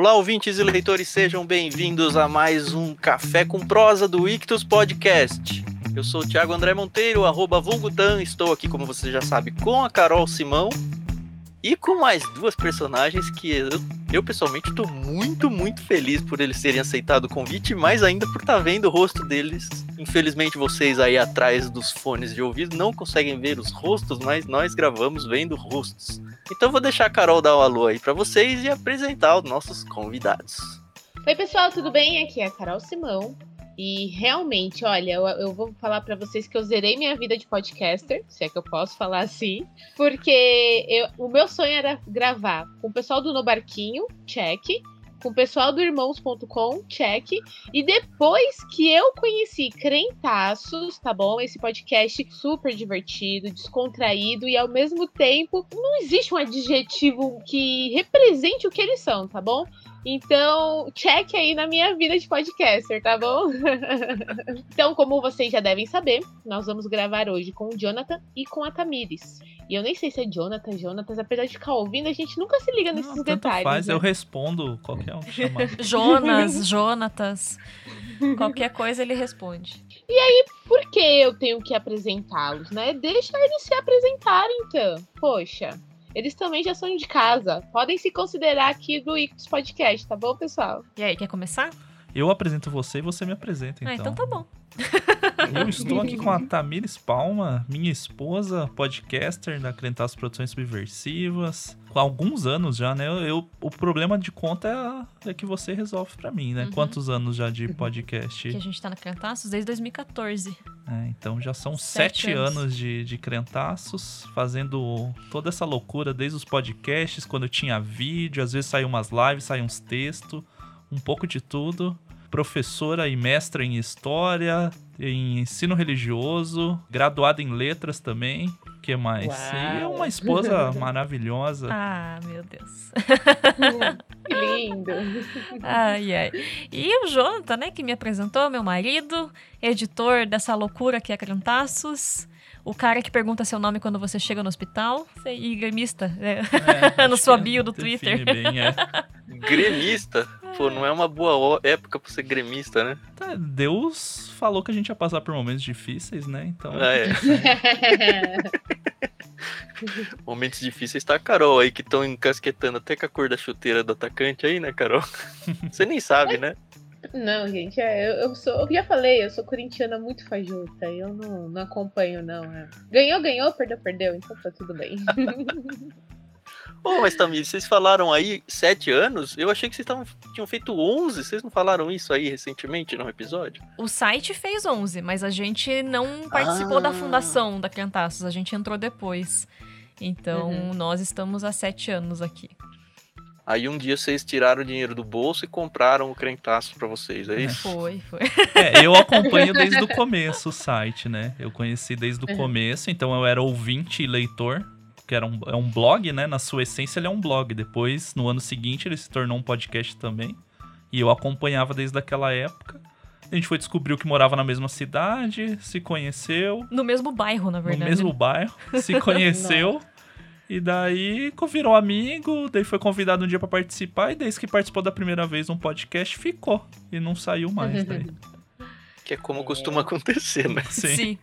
Olá, ouvintes e leitores, sejam bem-vindos a mais um Café com Prosa do Ictus Podcast. Eu sou o Thiago André Monteiro, arroba Vongutan, estou aqui, como você já sabe, com a Carol Simão e com mais duas personagens que eu, eu pessoalmente estou muito, muito feliz por eles terem aceitado o convite, mais ainda por estar tá vendo o rosto deles. Infelizmente vocês aí atrás dos fones de ouvido não conseguem ver os rostos, mas nós gravamos vendo rostos. Então vou deixar a Carol dar um alô aí para vocês e apresentar os nossos convidados. Oi pessoal, tudo bem? Aqui é a Carol Simão. E realmente, olha, eu, eu vou falar para vocês que eu zerei minha vida de podcaster, se é que eu posso falar assim, porque eu, o meu sonho era gravar com o pessoal do No Barquinho, check, com o pessoal do irmãos.com, check. E depois que eu conheci Crentaços, tá bom? Esse podcast super divertido, descontraído e ao mesmo tempo não existe um adjetivo que represente o que eles são, tá bom? Então, check aí na minha vida de podcaster, tá bom? então, como vocês já devem saber, nós vamos gravar hoje com o Jonathan e com a Tamires. E eu nem sei se é Jonathan, Jonatas, apesar de ficar ouvindo, a gente nunca se liga nesses Não, detalhes. Faz, né? eu respondo qualquer um chamar. Jonas, Jonatas. Qualquer coisa ele responde. E aí, por que eu tenho que apresentá-los, né? Deixa eles se apresentarem, então. Poxa, eles também já são de casa. Podem se considerar aqui do Ictus Podcast, tá bom, pessoal? E aí, quer começar? Eu apresento você e você me apresenta, então. Ah, então tá bom. Eu estou aqui com a Tamires Palma, minha esposa, podcaster da Crentaço Produções Subversivas. Com alguns anos já, né? Eu, eu- o problema de conta é, é que você resolve pra mim, né? Uhum. Quantos anos já de podcast? Que a gente tá na Cantaços desde 2014. É, então já são Sete sete, anos. anos, de, de crentaços, fazendo toda essa loucura desde os podcasts, quando eu tinha vídeo, às vezes saíam umas lives, saíam uns textos, um pouco de tudo. Professora e mestra em história, em ensino religioso, graduada em letras também. Que mais? E Uau. uma esposa maravilhosa. Ah, meu Deus. que lindo. Ai, ai. E o Jonathan, né, que me apresentou, meu marido, editor dessa loucura que é Cantaços. O cara que pergunta seu nome quando você chega no hospital. E gremista, né? É, No sua que bio do Twitter. bem, é. Gremista? Pô, não é uma boa época pra ser gremista, né? Tá, Deus falou que a gente ia passar por momentos difíceis, né? Então. Ah, é. Momentos difíceis tá a Carol aí, que estão encasquetando até com a cor da chuteira do atacante aí, né, Carol? Você nem sabe, né? Não, gente, é, eu, eu sou, eu já falei, eu sou corintiana muito fajuta, eu não, não acompanho, não. é. Ganhou, ganhou, perdeu, perdeu, então tá tudo bem. Ô, mas Tamir, vocês falaram aí sete anos? Eu achei que vocês tavam, tinham feito 11. Vocês não falaram isso aí recentemente no episódio? O site fez 11, mas a gente não participou da Ah. fundação da Cantaços, a gente entrou depois. Então, Uhum. nós estamos há sete anos aqui. Aí um dia vocês tiraram o dinheiro do bolso e compraram o crentaço pra vocês, é isso? Foi, foi. É, eu acompanho desde o começo o site, né? Eu conheci desde o Uhum. começo, então eu era ouvinte e leitor, que era um, é um blog, né? Na sua essência ele é um blog. Depois, no ano seguinte, ele se tornou um podcast também. E eu acompanhava desde aquela época. A gente foi descobrir que morava na mesma cidade, se conheceu, No mesmo bairro, na verdade. no mesmo bairro, se conheceu. E daí virou amigo, daí foi convidado um dia pra participar, e desde que participou da primeira vez num podcast, ficou. E não saiu mais daí. Que é como costuma acontecer, né? Sim. Sim.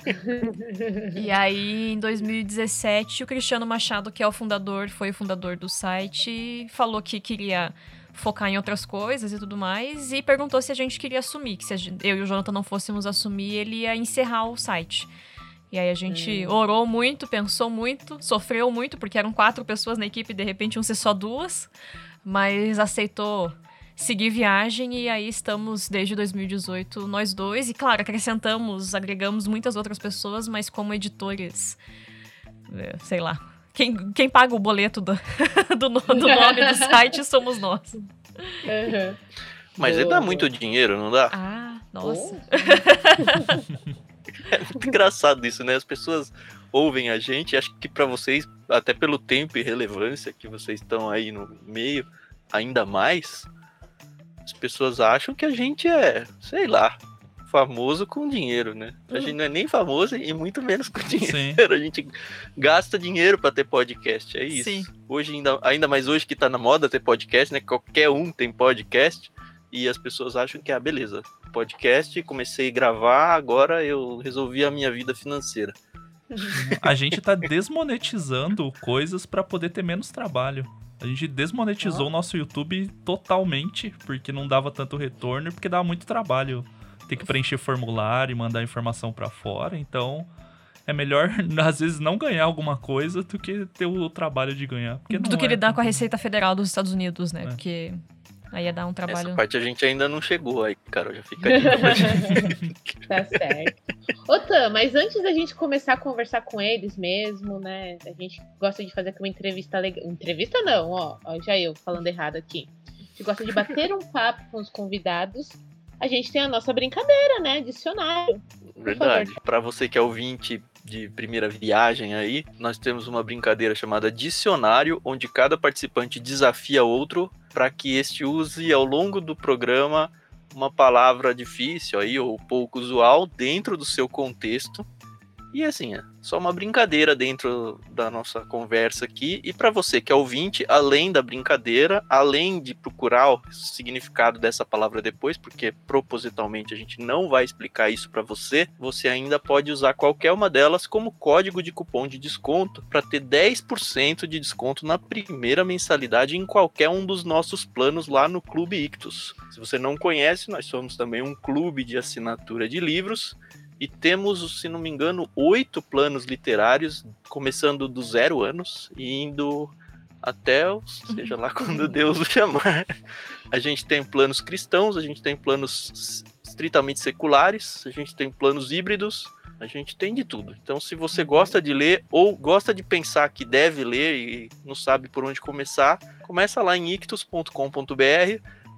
E aí, em 2017, o Cristiano Machado, que é o fundador, foi o fundador do site, falou que queria focar em outras coisas e tudo mais, e perguntou se a gente queria assumir, que se a gente- eu e o Jonathan não fôssemos assumir, ele ia encerrar o site. E aí a gente orou muito, pensou muito, sofreu muito, porque eram quatro pessoas na equipe e de repente iam ser só duas, mas aceitou seguir viagem e aí estamos desde 2018 nós dois. E claro acrescentamos agregamos muitas outras pessoas mas como editores é, sei lá quem, quem paga o boleto do, do, do nome do site somos nós. Uhum. Mas ele dá muito dinheiro, não dá? ah nossa É muito engraçado isso, né? As pessoas ouvem a gente, acho que pra vocês, até pelo tempo e relevância que vocês estão aí no meio, ainda mais, as pessoas acham que a gente é, sei lá, famoso com dinheiro, né? A gente não é nem famoso e muito menos com dinheiro. Sim. A gente gasta dinheiro pra ter podcast, é isso. Sim. Hoje, ainda, ainda mais hoje que tá na moda ter podcast, né? Qualquer um tem podcast. E as pessoas acham que, ah, beleza, podcast, comecei a gravar, agora eu resolvi a minha vida financeira. A gente tá desmonetizando coisas pra poder ter menos trabalho. A gente desmonetizou o nosso YouTube totalmente, porque não dava tanto retorno, e porque dava muito trabalho ter que preencher formulário e mandar informação pra fora. Então, é melhor, às vezes, não ganhar alguma coisa do que ter o trabalho de ganhar. Porque não Do que é- lidar com a Receita Federal dos Estados Unidos, né? É. Porque aí ia dar um trabalho. Essa parte a gente ainda não chegou aí, cara. Já fica. Tá certo. Ô, Tam, mas antes da gente começar a conversar com eles mesmo, né? A gente gosta de fazer aqui uma entrevista legal. Entrevista não, ó. ó já eu falando errado aqui. A gente gosta de bater um papo com os convidados. A gente tem a nossa brincadeira, né? Dicionário. Verdade. Pra você que é ouvinte de primeira viagem aí, nós temos uma brincadeira chamada dicionário, onde cada participante desafia outro para que este use ao longo do programa uma palavra difícil aí ou pouco usual dentro do seu contexto. E assim, é só uma brincadeira dentro da nossa conversa aqui. E para você que é ouvinte, além da brincadeira, além de procurar o significado dessa palavra depois, porque propositalmente a gente não vai explicar isso para você, você ainda pode usar qualquer uma delas como código de cupom de desconto para ter 10% de desconto na primeira mensalidade em qualquer um dos nossos planos lá no Clube Ictus. Se você não conhece, nós somos também um clube de assinatura de livros e temos, se não me engano, oito planos literários, começando do zero anos e indo até, seja lá quando Deus o chamar. A gente tem planos cristãos, a gente tem planos estritamente seculares, a gente tem planos híbridos, a gente tem de tudo. Então, se você gosta de ler ou gosta de pensar que deve ler e não sabe por onde começar, começa lá em ictus.com.br,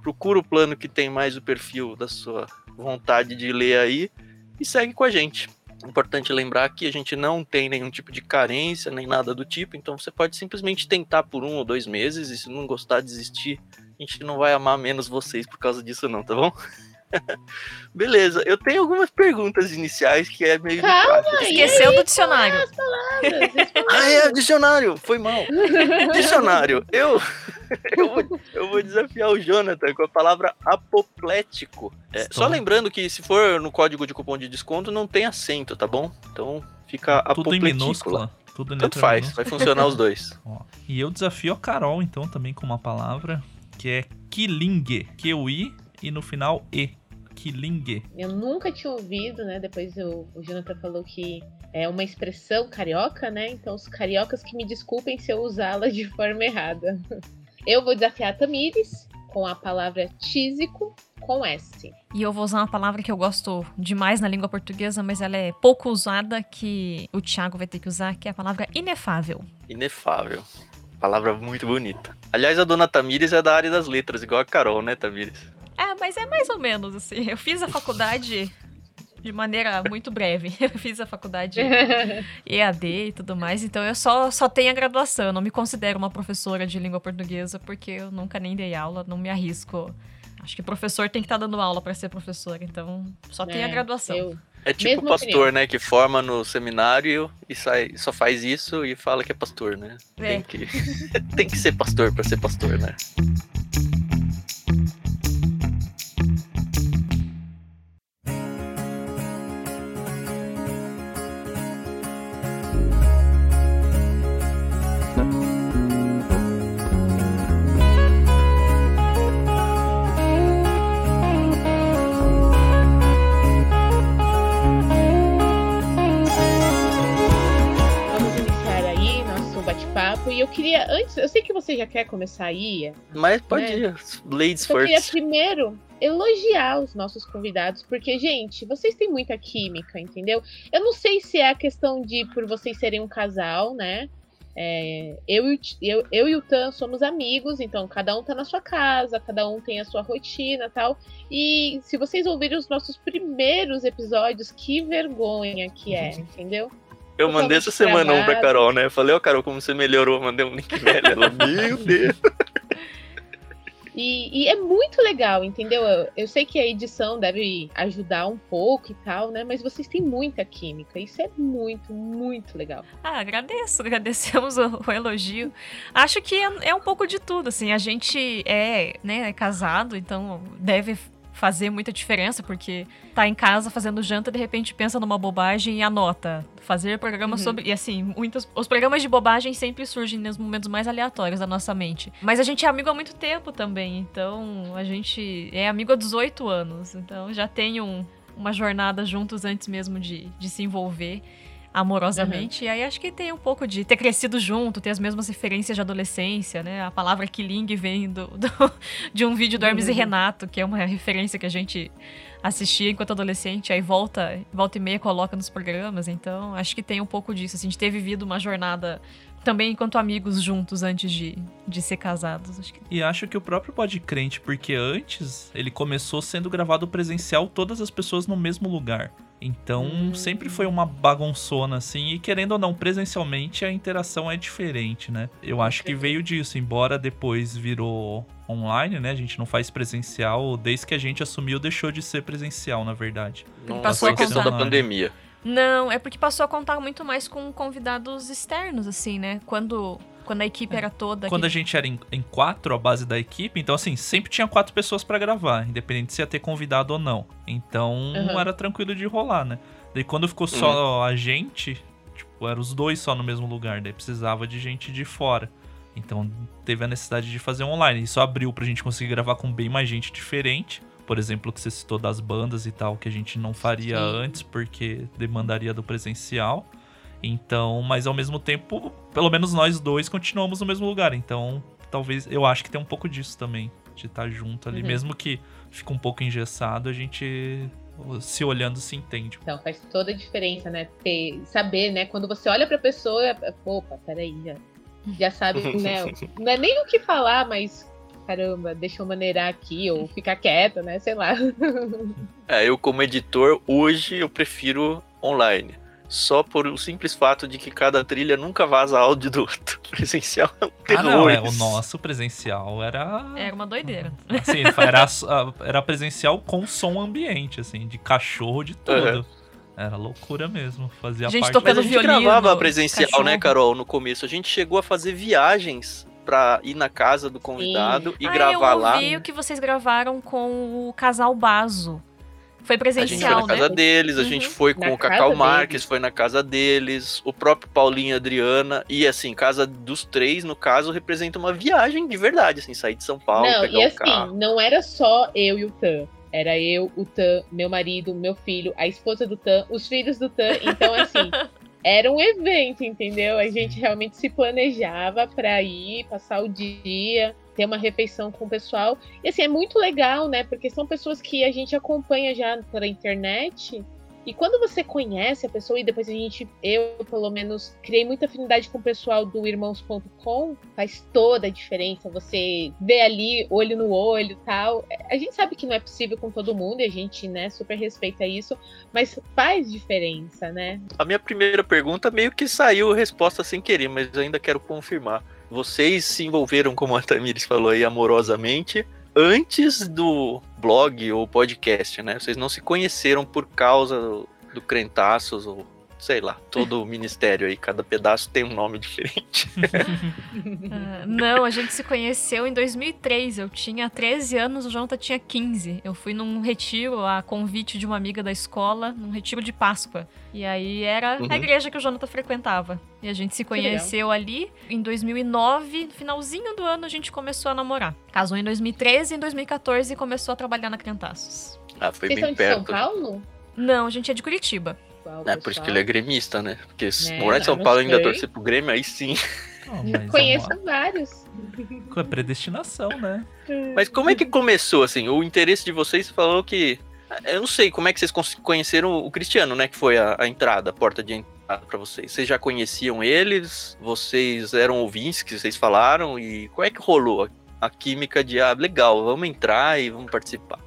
procura o plano que tem mais o perfil da sua vontade de ler aí e segue com a gente. Importante lembrar que a gente não tem nenhum tipo de carência, nem nada do tipo, então você pode simplesmente tentar por um ou dois meses e se não gostar, desistir. A gente não vai amar menos vocês por causa disso, não, tá bom? Beleza, eu tenho algumas perguntas iniciais que é meio. Calma difícil. aí, Esqueceu do dicionário. palavras. Ah, é, dicionário, foi mal. Dicionário, eu, eu, vou, eu vou desafiar o Jonathan com a palavra apoplético. É, só lembrando que se for no código de cupom de desconto, não tem acento, tá bom? Então fica Tudo em minúscula. Tudo em Tanto faz, minúscula. vai funcionar os dois. Ó, E eu desafio a Carol, então, também com uma palavra que é quilingue. Q-U-I e no final E. Quilingue. Eu nunca tinha ouvido, né? Depois eu- o Jonathan falou que é uma expressão carioca, né? Então os cariocas que me desculpem se eu usá-la de forma errada. Eu vou desafiar a Tamires com a palavra tísico com S. E eu vou usar uma palavra que eu gosto demais na língua portuguesa, mas ela é pouco usada, que o Thiago vai ter que usar, que é a palavra inefável. Inefável. Palavra muito bonita. Aliás, a dona Tamires é da área das letras, igual a Carol, né, Tamires? É, mas é mais ou menos assim. Eu fiz a faculdade de maneira muito breve. Eu fiz a faculdade EAD e tudo mais, então eu só, só tenho a graduação. Eu não me considero uma professora de língua portuguesa porque eu nunca nem dei aula, não me arrisco. Acho que professor tem que estar dando aula para ser professor, então só tem a É, graduação. eu- É tipo Mesma pastor, opinião. né? Que forma no seminário e sai, só faz isso e fala que é pastor, né? É. Tem, que, tem que ser pastor pra ser pastor, né? Já quer começar aí, Mas pode É. ir. Ladies Eu queria first. primeiro elogiar os nossos convidados, porque, gente, vocês têm muita química, entendeu? Eu não sei se é a questão de por vocês serem um casal, né? É, eu, e eu, eu e o Tan somos amigos, então cada um tá na sua casa, cada um tem a sua rotina e tal. E se vocês ouvirem os nossos primeiros episódios, que vergonha que é, entendeu? Eu mandei essa semana um pra. Carol, né? Eu falei, ó, Carol, como você melhorou? Eu mandei um link velho. Ela, meu Deus. E, e, é muito legal, entendeu? Eu, eu, sei que a edição deve ajudar um pouco e tal, né? Mas vocês têm muita química. Isso é muito, muito legal. Ah, agradeço, agradecemos o, o elogio. Acho que é, é, um pouco de tudo, assim. A gente é, né, é casado, então deve fazer muita diferença, porque tá em casa fazendo janta, de repente pensa numa bobagem e anota. Fazer programas uhum. sobre. E assim, muitos. Os programas de bobagem sempre surgem nos momentos mais aleatórios da nossa mente. Mas a gente é amigo há muito tempo também. Então, a gente é amigo há 18 anos. Então já tem um, uma jornada juntos antes mesmo de, de se envolver amorosamente. Uhum. E aí acho que tem um pouco de ter crescido junto, ter as mesmas referências de adolescência, né? A palavra killing vem do, do de um vídeo do Hermes uhum. e Renato, que é uma referência que a gente assistia enquanto adolescente, aí volta, volta e meia coloca nos programas. Então, acho que tem um pouco disso, assim, de ter vivido uma jornada também enquanto amigos juntos antes de, de ser casados. Acho que... E acho que o próprio Pode Crente, porque antes ele começou sendo gravado presencial, todas as pessoas no mesmo lugar. Então, hum. sempre foi uma bagunçona assim, e querendo ou não, presencialmente a interação é diferente, né? Eu acho que veio disso, embora depois virou online, né? A gente não faz presencial, desde que a gente assumiu, deixou de ser presencial, na verdade. Não passou foi questão da pandemia. Não, é porque passou a contar muito mais com convidados externos, assim, né? Quando quando a equipe é. era toda. Quando a gente era em, em, quatro, a base da equipe, então assim, sempre tinha quatro pessoas para gravar, independente se ia ter convidado ou não. Então uhum. era tranquilo de rolar, né? Daí quando ficou só uhum. a gente, tipo, eram os dois só no mesmo lugar, daí precisava de gente de fora. Então teve a necessidade de fazer online. Isso abriu pra gente conseguir gravar com bem mais gente diferente. Por exemplo, que você citou das bandas e tal, que a gente não faria Sim. antes porque demandaria do presencial. Então, mas ao mesmo tempo, pelo menos nós dois continuamos no mesmo lugar. Então, talvez eu acho que tem um pouco disso também, de estar junto ali, uhum. mesmo que fique um pouco engessado, a gente se olhando se entende. Então, faz toda a diferença, né? Ter, saber, né? Quando você olha pra pessoa, opa, peraí, já, já sabe, né? Não é nem o que falar, mas caramba, deixa eu maneirar aqui, ou ficar quieta, né? Sei lá. É, eu como editor, hoje eu prefiro online só por o simples fato de que cada trilha nunca vaza áudio do outro. Presencial é um terror. Ah, não, é, o nosso presencial era... Era uma doideira. Assim, era, era presencial com som ambiente, assim, de cachorro, de tudo. Uhum. Era loucura mesmo, fazia a gente parte... Tocando Mas a gente violino, gravava presencial, né, cachorro. né, Carol, no começo. A gente chegou a fazer viagens pra ir na casa do convidado Sim. e ah, gravar eu lá. Eu vi o que vocês gravaram com o casal Baso. Foi presencial, A gente foi na casa né? deles, a uhum. gente foi com na o Cacau Marques, deles. foi na casa deles, o próprio Paulinho e Adriana. E assim, casa dos três, no caso, representa uma viagem de verdade, assim, sair de São Paulo, não, pegar e o assim, carro. Não era só eu e o Tan. Era eu, o Tan, meu marido, meu filho, a esposa do Tan, os filhos do Tan. Então, assim, era um evento, entendeu? A gente realmente se planejava para ir, passar o dia ter uma refeição com o pessoal. E assim, é muito legal, né? Porque são pessoas que a gente acompanha já pela internet. E quando você conhece a pessoa, e depois a gente, eu pelo menos, criei muita afinidade com o pessoal do irmãos.com, faz toda a diferença. Você vê ali, olho no olho tal. A gente sabe que não é possível com todo mundo, e a gente, né, super respeita isso, mas faz diferença, né? A minha primeira pergunta meio que saiu resposta sem querer, mas ainda quero confirmar vocês se envolveram, como a Tamires falou aí, amorosamente, antes do blog ou podcast, né? Vocês não se conheceram por causa do, do Crentaços ou sei lá, todo o ministério aí, cada pedaço tem um nome diferente. uh, não, a gente se conheceu em 2003. Eu tinha 13 anos, o Jonathan tinha 15. Eu fui num retiro a convite de uma amiga da escola, num retiro de Páscoa. E aí era uhum. a igreja que o Jonathan frequentava. E a gente se conheceu ali. Em 2009, no finalzinho do ano, a gente começou a namorar. Casou em 2013 e em 2014 começou a trabalhar na Crentaços. Ah, foi Vocês bem são perto. de São Paulo? Não, a gente é de Curitiba pessoal. É, por isso que ele é gremista, né? Porque se é, morar em São Paulo e ainda torcer pro Grêmio, aí sim. Oh, Conheço uma... vários. É predestinação, né? Mas como é que começou, assim? O interesse de vocês falou que. Eu não sei como é que vocês conheceram o Cristiano, né? Que foi a, a entrada, a porta de entrada para vocês. Vocês já conheciam eles? Vocês eram ouvintes que vocês falaram? E como é que rolou a, a química de, ah, legal, vamos entrar e vamos participar?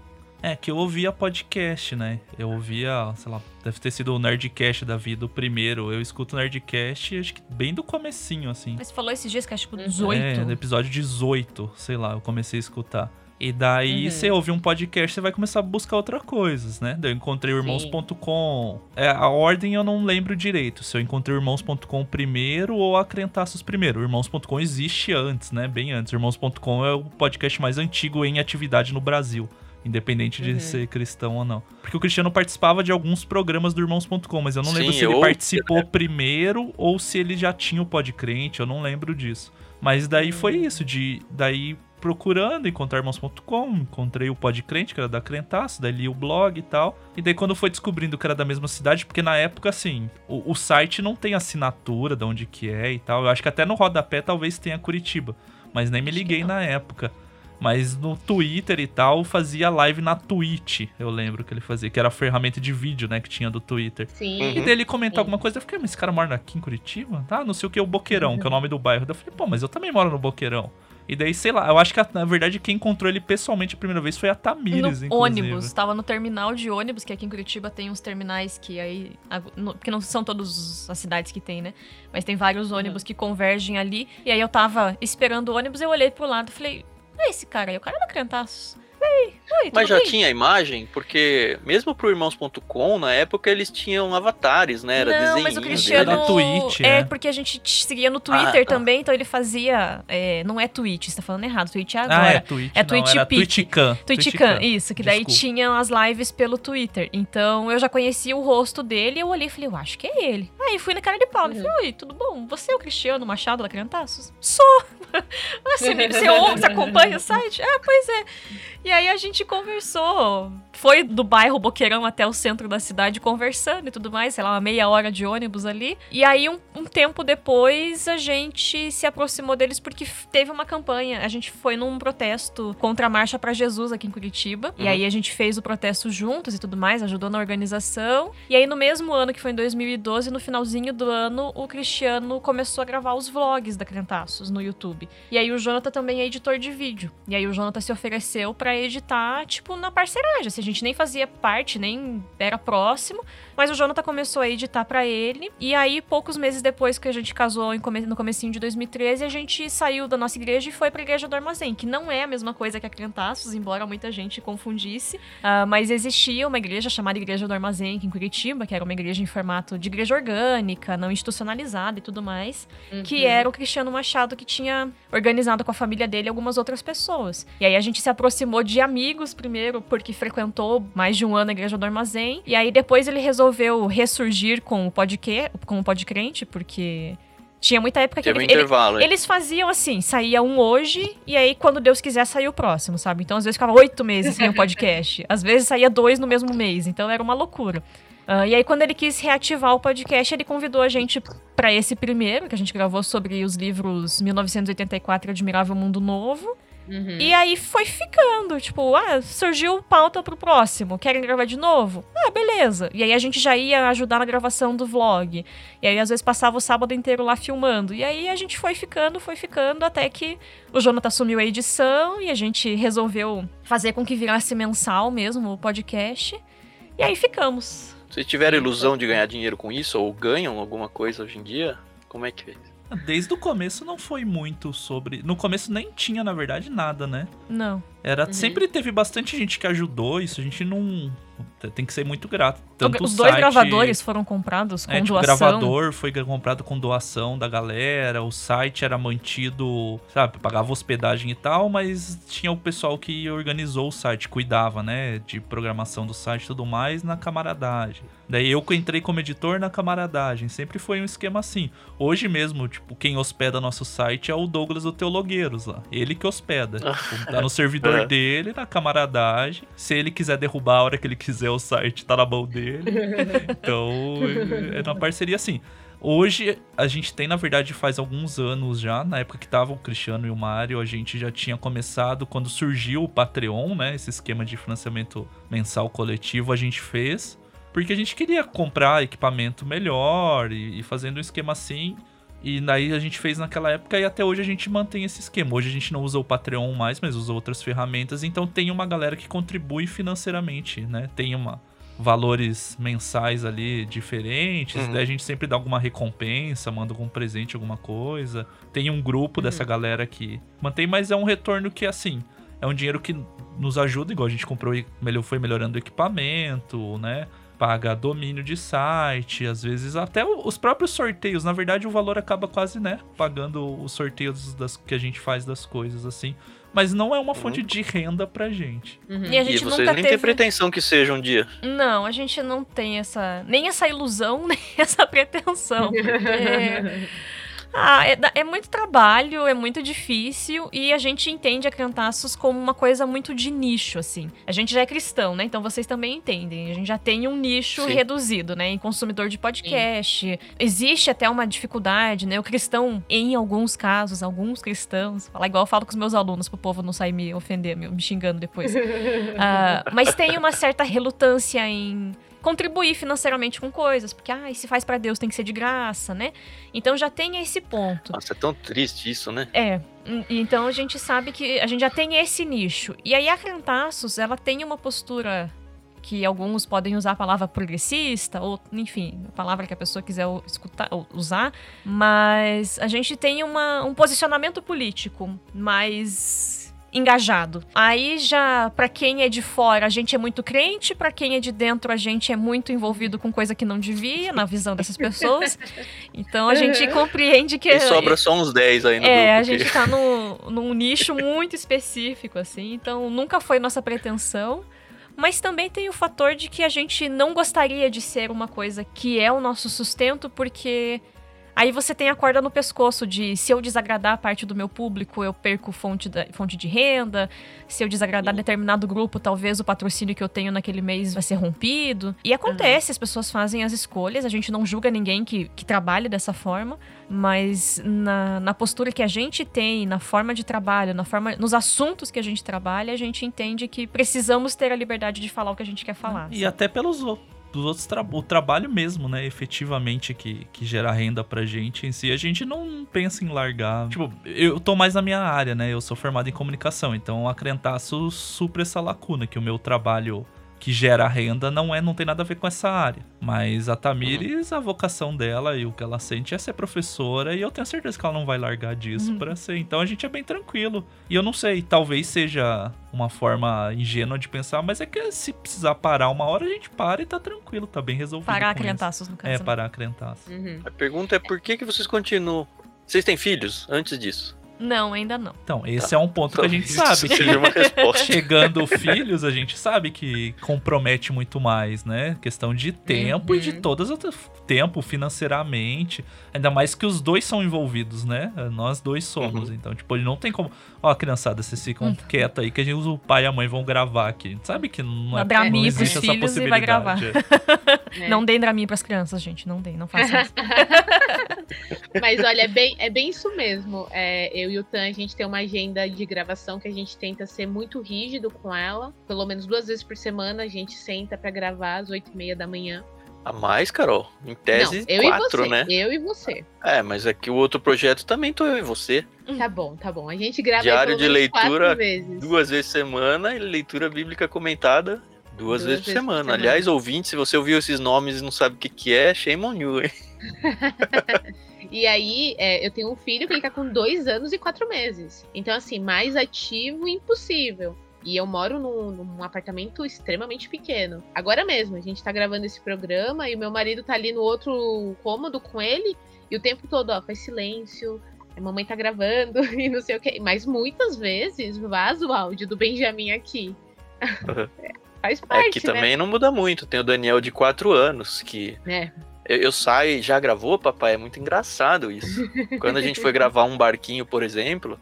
É, que eu ouvia podcast, né? Eu ouvia, sei lá, deve ter sido o Nerdcast da vida, o primeiro. Eu escuto Nerdcast, acho que bem do comecinho, assim. Mas você falou esses dias que acho que Uhum. 18. É, no episódio 18, sei lá, eu comecei a escutar. E daí Uhum. você ouve um podcast, você vai começar a buscar outras coisas, né? Eu encontrei o irmãos.com. É, a ordem eu não lembro direito, se eu encontrei o irmãos.com primeiro ou a Crentaços primeiro. O irmãos.com existe antes, né? Bem antes. O irmãos.com é o podcast mais antigo em atividade no Brasil. Independente de Uhum. ser cristão ou não. Porque o Cristiano participava de alguns programas do Irmãos.com, mas eu não lembro Sim, se eu ele participou primeiro ou se ele já tinha o Podcrente, eu não lembro disso. Mas daí foi isso, de daí procurando, encontrar irmãos.com, encontrei o Podcrente, que era da Crentaço, daí li o blog e tal. E daí quando foi descobrindo que era da mesma cidade, porque na época, assim, o, o site não tem assinatura de onde que é e tal. Eu acho que até no rodapé talvez tenha Curitiba, mas nem me liguei na época. Mas no Twitter e tal, fazia live na Twitch, eu lembro que ele fazia, que era a ferramenta de vídeo, né, que tinha do Twitter. Sim. Uhum. E daí ele comentou Sim. alguma coisa, eu fiquei, mas esse cara mora aqui em Curitiba? Tá, não sei o que, o Boqueirão, que é o nome do bairro. Eu falei, pô, mas eu também moro no Boqueirão. E daí, sei lá, eu acho que na verdade quem encontrou ele pessoalmente a primeira vez foi a Tamires, no inclusive. ônibus, tava no terminal de ônibus, que aqui em Curitiba tem uns terminais que aí. Porque não são todas as cidades que tem, né? Mas tem vários ônibus que convergem ali. E aí eu tava esperando o ônibus, eu olhei pro lado e falei: esse cara aí, o cara é da Oi, Mas já bem? tinha imagem? Porque mesmo pro irmãos.com, na época eles tinham avatares, né? Era não, desenho. mas o Cristiano. Era Twitch, é, né? porque a gente te seguia no Twitter Ah, tá. também, então ele fazia. é, não é Twitch, você tá falando errado. Twitch é Ah, agora. é Twitch, É não, Twitch era Peak. Twitchcan. Twitchcan, isso, que daí Desculpa. tinha as lives pelo Twitter. Então eu já conhecia o rosto dele, eu olhei e falei, eu acho que é ele. Aí fui na cara de pau, Uhum. falei, oi, tudo bom? Você é o Cristiano Machado da Crentaços? Sou! você, me- você ouve, você acompanha o site? Ah, pois é. E aí a gente conversou. Foi do bairro Boqueirão até o centro da cidade conversando e tudo mais, sei lá, uma meia hora de ônibus ali. E aí, um, um tempo depois, a gente se aproximou deles porque teve uma campanha. A gente foi num protesto contra a Marcha para Jesus aqui em Curitiba. E Uhum. aí a gente fez o protesto juntos e tudo mais, ajudou na organização. E aí, no mesmo ano, que foi em 2012, no finalzinho do ano, o Cristiano começou a gravar os vlogs da Crentaços no YouTube. E aí o Jonathan também é editor de vídeo. E aí o Jonathan se ofereceu pra editar, tipo, na parceragem. Assim, gente nem fazia parte, nem era próximo. Mas o Jonathan começou a editar pra ele. E aí, poucos meses depois que a gente casou no comecinho de 2013, a gente saiu da nossa igreja e foi pra igreja do Armazém, que não é a mesma coisa que a Crentaços, embora muita gente confundisse. Ah, mas existia uma igreja chamada Igreja do Armazém aqui em Curitiba, que era uma igreja em formato de igreja orgânica, não institucionalizada e tudo mais que Uhum. era o Cristiano Machado que tinha organizado com a família dele algumas outras pessoas. E aí a gente se aproximou de amigos primeiro, porque frequentou mais de um ano a Igreja do Armazém. E aí depois ele resolveu ressurgir com o podcast, com o Podcrente, porque tinha muita época que um ele, ele- intervalo. aí. eles faziam assim, saía um hoje, e aí quando Deus quiser saía o próximo, sabe? Então às vezes ficava oito meses sem o podcast. Às vezes saía dois no mesmo mês, então era uma loucura. Ah, e aí, quando ele quis reativar o podcast, ele convidou a gente para esse primeiro, que a gente gravou sobre os livros 1984 Admirável Mundo Novo. Uhum. E aí foi ficando, tipo, ah, surgiu pauta pro próximo. Querem gravar de novo? Ah, beleza. E aí a gente já ia ajudar na gravação do vlog. E aí às vezes passava o sábado inteiro lá filmando. E aí a gente foi ficando, foi ficando, até que o Jonathan assumiu a edição e a gente resolveu fazer com que virasse mensal mesmo o podcast. E aí ficamos. Vocês tiveram ilusão de ganhar dinheiro com isso? Ou ganham alguma coisa hoje em dia? Como é que é? Desde o começo não foi muito sobre. No começo nem tinha, na verdade, nada, né? Não. Era, Uhum. Sempre teve bastante gente que ajudou, isso a gente não. Tem que ser muito grato. Tanto Os o dois site- gravadores foram comprados com É, tipo, o doação. gravador foi comprado com doação da galera, o site era mantido, sabe, pagava hospedagem e tal, mas tinha o pessoal que organizou o site, cuidava, né, de programação do site e tudo mais na camaradagem. Daí eu que entrei como editor na camaradagem, sempre foi um esquema assim. Hoje mesmo, tipo, quem hospeda nosso site é o Douglas do Teologueiros lá. Ele que hospeda. Tipo, tá no servidor Uhum. dele, na camaradagem. Se ele quiser derrubar a hora que ele quiser o site, tá na mão dele. Então, é uma parceria assim. Hoje, a gente tem, na verdade, faz alguns anos já, na época que tava o Cristiano e o Mário, a gente já tinha começado, quando surgiu o Patreon, né, esse esquema de financiamento mensal coletivo, a gente fez, porque a gente queria comprar equipamento melhor e, e fazendo um esquema assim, E daí a gente fez naquela época e até hoje a gente mantém esse esquema. Hoje a gente não usa o Patreon mais, mas usa outras ferramentas. Então tem uma galera que contribui financeiramente, né? Tem uma valores mensais ali diferentes. Uhum. Daí a gente sempre dá alguma recompensa, manda algum presente, alguma coisa. Tem um grupo dessa galera que mantém, mas é um retorno que, assim, é um dinheiro que nos ajuda, igual a gente comprou e melhor, foi melhorando o equipamento, né? Paga domínio de site, às vezes até os próprios sorteios. Na verdade, o valor acaba quase, né? Pagando os sorteios das, que a gente faz das coisas, assim. Mas não é uma fonte de renda pra gente. Uhum. E a E gente vocês nunca nem teve. têm pretensão que seja um dia. Não, a gente não tem essa. Nem essa ilusão, nem essa pretensão. Porque. Ah, é, é muito trabalho, é muito difícil e a gente entende a Cantaços como uma coisa muito de nicho, assim. A gente já é cristão, né? Então vocês também entendem. A gente já tem um nicho Sim. reduzido, né? Em consumidor de podcast. Existe até uma dificuldade, né? O cristão, em alguns casos, alguns cristãos, falar igual eu falo com os meus alunos, pro povo não sair me ofender, me, me xingando depois. Ah, mas tem uma certa relutância em contribuir financeiramente com coisas, porque ah, se faz pra Deus tem que ser de graça, né? Então já tem esse ponto. Nossa, é tão triste isso, né? É, então a gente sabe que a gente já tem esse nicho. E aí a Crentaços, ela tem uma postura que alguns podem usar a palavra progressista, ou enfim, a palavra que a pessoa quiser escutar, ou usar, mas a gente tem uma, um posicionamento político mais engajado. Aí já pra quem é de fora, a gente é muito crente, pra quem é de dentro, a gente é muito envolvido com coisa que não devia, na visão dessas pessoas. Então a gente Uhum. compreende que E sobra só uns 10 aí no é, a grupo. gente tá no, num nicho muito específico, assim, então nunca foi nossa pretensão. Mas também tem o fator de que a gente não gostaria de ser uma coisa que é o nosso sustento, porque aí você tem a corda no pescoço de se eu desagradar parte do meu público, eu perco fonte, da- fonte de renda. Se eu desagradar determinado grupo, talvez o patrocínio que eu tenho naquele mês vai ser rompido. E acontece, as pessoas fazem as escolhas, a gente não julga ninguém que, que trabalhe dessa forma. Mas na, na postura que a gente tem, na forma de trabalho, na forma, nos assuntos que a gente trabalha, a gente entende que precisamos ter a liberdade de falar o que a gente quer falar. E até pelos o- dos outros tra o trabalho mesmo, né? Efetivamente que, que gera renda pra gente em si. A gente não pensa em largar. Tipo, eu tô mais na minha área, né? Eu sou formado em comunicação, então a Crentaço supre essa lacuna, que o meu trabalho que gera renda não é não tem nada a ver com essa área. Mas a Tamires, a vocação dela e o que ela sente é ser professora e eu tenho certeza que ela não vai largar disso Uhum. pra ser. Então a gente é bem tranquilo. E eu não sei, talvez seja uma forma ingênua de pensar, mas é que se precisar parar uma hora a gente para e tá tranquilo, tá bem resolvido. Parar a crentaços, no caso. É, né? parar a crentaço. Uhum. A pergunta é por que, que vocês continuam? Vocês têm filhos antes disso? Não, ainda não. Então, esse Tá. é um ponto que a gente sabe que uma resposta. chegando filhos, a gente sabe que compromete muito mais, né? Questão de tempo e de Uhum. todas as outras tempo financeiramente, ainda mais que os dois são envolvidos, né? Nós dois somos, Uhum. então tipo, ele não tem como, ó, criançada, vocês ficam Hum. quietos aí que a gente, o pai e a mãe vão gravar aqui. A gente sabe que não, é, não existe essa filhos e vai possibilidade. É. Não deem Dramin pras crianças, gente. Não deem, não façam isso. Mas olha, é bem, é bem isso mesmo. É, eu e o Tan, a gente tem uma agenda de gravação que a gente tenta ser muito rígido com ela. Pelo menos duas vezes por semana a gente senta pra gravar às oito e meia da manhã. A mais, Carol? Em Não, tese, eu quatro, e você. né? Eu e você. É, mas aqui o outro projeto também tô eu e você. Tá bom, tá bom. A gente grava Diário de leitura, vezes. Duas vezes semana e leitura bíblica comentada duas, Duas vezes por vezes por semana. semana. Aliás, ouvinte, se você ouviu esses nomes e não sabe o que, que é, shame on you, hein? E aí, é, eu tenho um filho que ele tá com dois anos e quatro meses. Então, assim, mais ativo impossível. E eu moro num, num apartamento extremamente pequeno. Agora mesmo, a gente tá gravando esse programa e o meu marido tá ali no outro cômodo com ele. E o tempo todo, ó, faz silêncio. A mamãe tá gravando e não sei o que. Mas muitas vezes vaza o áudio do Benjamin aqui. Faz parte, É que né? também não muda muito. Tem o Daniel de quatro anos, que É. eu, eu saio e já gravou, papai? É muito engraçado isso. Quando a gente foi gravar um barquinho, por exemplo,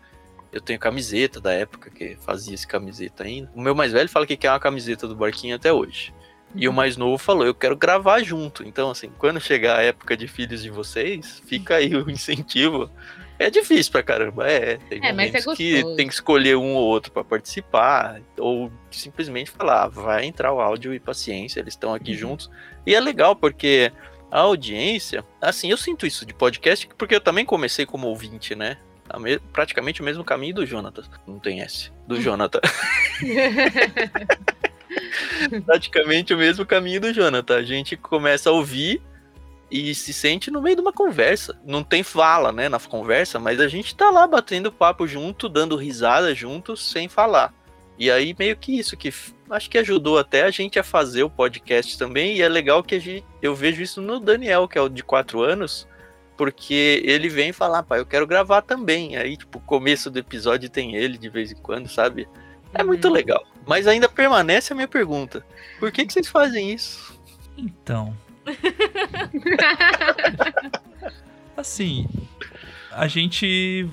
eu tenho camiseta da época que fazia esse camiseta ainda. O meu mais velho fala que quer uma camiseta do barquinho até hoje. E o mais novo falou, eu quero gravar junto. Então, assim, quando chegar a época de filhos de vocês, fica aí o incentivo. É difícil pra caramba, é. Tem É, mas é momentos que gostoso. tem que escolher um ou outro pra participar, ou simplesmente falar, ah, vai entrar o áudio e paciência, eles estão aqui Uhum. juntos. E é legal porque a audiência, assim, eu sinto isso de podcast, porque eu também comecei como ouvinte, né? Me, praticamente o mesmo caminho do Jonathan. Não tem S. Do Jonathan. praticamente o mesmo caminho do Jonathan. A gente começa a ouvir e se sente no meio de uma conversa. Não tem fala, né, na conversa, mas a gente tá lá batendo papo junto, dando risada juntos, sem falar. E aí meio que isso que acho que ajudou até a gente a fazer o podcast também. E é legal que a gente, eu vejo isso no Daniel, que é o de quatro anos, porque ele vem falar, pai, eu quero gravar também. Aí, tipo, o começo do episódio tem ele de vez em quando, sabe? É uhum. muito legal. Mas ainda permanece a minha pergunta: por que, que vocês fazem isso? Então, assim, a gente.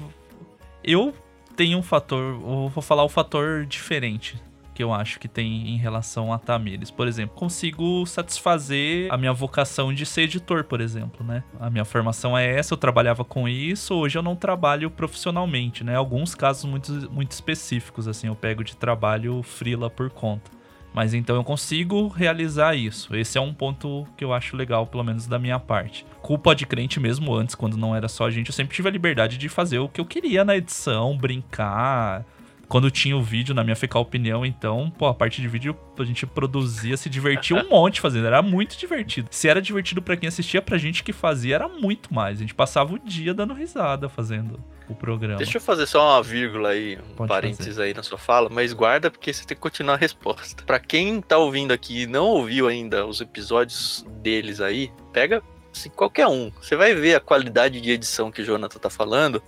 Eu tenho um fator. Vou falar o fator diferente que eu acho que tem em relação a Tamires. Por exemplo, consigo satisfazer a minha vocação de ser editor, por exemplo, né? A minha formação é essa, eu trabalhava com isso, hoje eu não trabalho profissionalmente, né? Alguns casos muito, muito específicos, assim, eu pego de trabalho frila por conta. Mas então eu consigo realizar isso. Esse é um ponto que eu acho legal, pelo menos da minha parte. Com o Podcrente mesmo antes, quando não era só a gente, eu sempre tive a liberdade de fazer o que eu queria na edição, brincar. Quando tinha o vídeo, na minha fecal opinião, então, pô, a parte de vídeo a gente produzia, se divertia um monte fazendo, era muito divertido. Se era divertido para quem assistia, pra gente que fazia era muito mais. A gente passava o dia dando risada fazendo o programa. Deixa eu fazer só uma vírgula aí, um Pode parênteses fazer. aí na sua fala, mas guarda porque você tem que continuar a resposta. Para quem tá ouvindo aqui e não ouviu ainda os episódios deles aí, pega assim, qualquer um. Você vai ver a qualidade de edição que o Jonathan tá falando.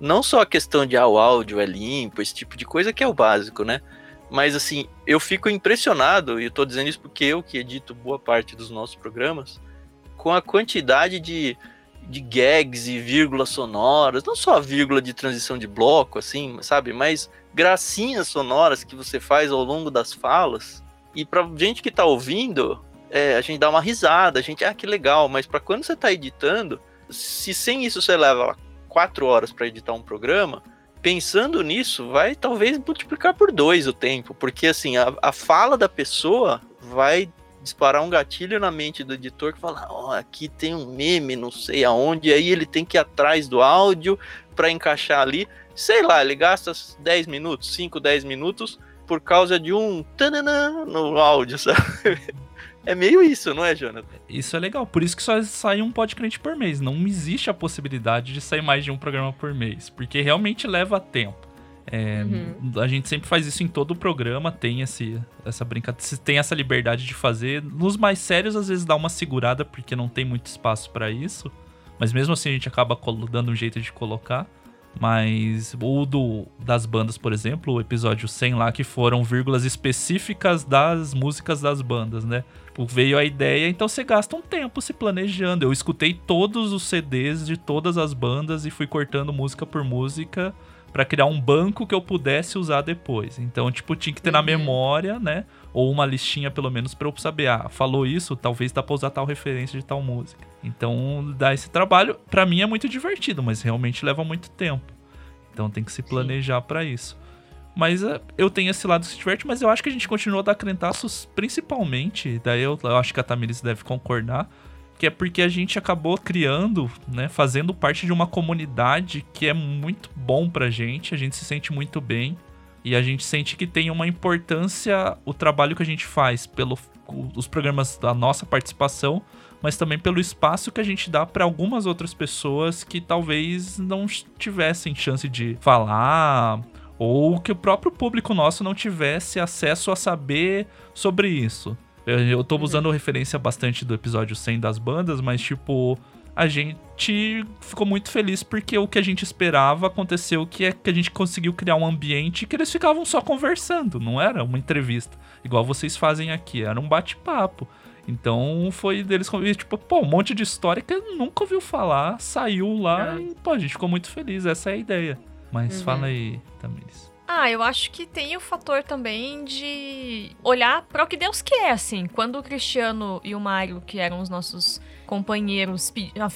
Não só a questão de ah, o áudio é limpo, esse tipo de coisa que é o básico, né? Mas assim, eu fico impressionado, e eu tô dizendo isso porque eu que edito boa parte dos nossos programas, com a quantidade de de gags e vírgulas sonoras, não só a vírgula de transição de bloco, assim, sabe? Mas gracinhas sonoras que você faz ao longo das falas. E pra gente que tá ouvindo, é, a gente dá uma risada, a gente, ah, que legal, mas para quando você tá editando, se sem isso você leva quatro horas para editar um programa, pensando nisso, vai talvez multiplicar por dois o tempo, porque assim, a, a fala da pessoa vai disparar um gatilho na mente do editor que fala: Ó, oh, aqui tem um meme, não sei aonde, aí ele tem que ir atrás do áudio para encaixar ali. Sei lá, ele gasta 10 minutos, 5, 10 minutos por causa de um tananã no áudio, sabe? É meio isso, não é, Jonathan? Isso é legal. Por isso que só sai um podcast por mês. Não existe a possibilidade de sair mais de um programa por mês. Porque realmente leva tempo. É, uhum. A gente sempre faz isso em todo o programa, tem esse, essa brincadeira, tem essa liberdade de fazer. Nos mais sérios, às vezes dá uma segurada, porque não tem muito espaço para isso. Mas mesmo assim a gente acaba dando um jeito de colocar. Mas o do, das bandas, por exemplo, o episódio 100 lá, que foram vírgulas específicas das músicas das bandas, né? Veio a ideia, então você gasta um tempo se planejando. Eu escutei todos os CDs de todas as bandas e fui cortando música por música para criar um banco que eu pudesse usar depois. Então, tipo, tinha que ter na uhum. memória, né? Ou uma listinha pelo menos para eu saber, ah, falou isso, talvez dá pra usar tal referência de tal música. Então, dá esse trabalho, para mim é muito divertido, mas realmente leva muito tempo. Então tem que se planejar para isso. Mas uh, eu tenho esse lado que se diverte, mas eu acho que a gente continua a dar crentaços principalmente, daí eu, eu acho que a Tamiris deve concordar, que é porque a gente acabou criando, né, fazendo parte de uma comunidade que é muito bom pra gente, a gente se sente muito bem e a gente sente que tem uma importância o trabalho que a gente faz pelos programas da nossa participação, mas também pelo espaço que a gente dá para algumas outras pessoas que talvez não tivessem chance de falar ou que o próprio público nosso não tivesse acesso a saber sobre isso. Eu tô uhum. usando referência bastante do episódio 100 das bandas, mas tipo, a gente ficou muito feliz porque o que a gente esperava aconteceu, que é que a gente conseguiu criar um ambiente que eles ficavam só conversando, não era uma entrevista, igual vocês fazem aqui, era um bate-papo. Então foi deles, tipo, pô, um monte de história que eu nunca ouviu falar, saiu lá é. e, pô, a gente ficou muito feliz, essa é a ideia. Mas uhum. fala aí, Tamiris. Ah, eu acho que tem o fator também de olhar para o que Deus quer, assim. Quando o Cristiano e o Mário, que eram os nossos companheiros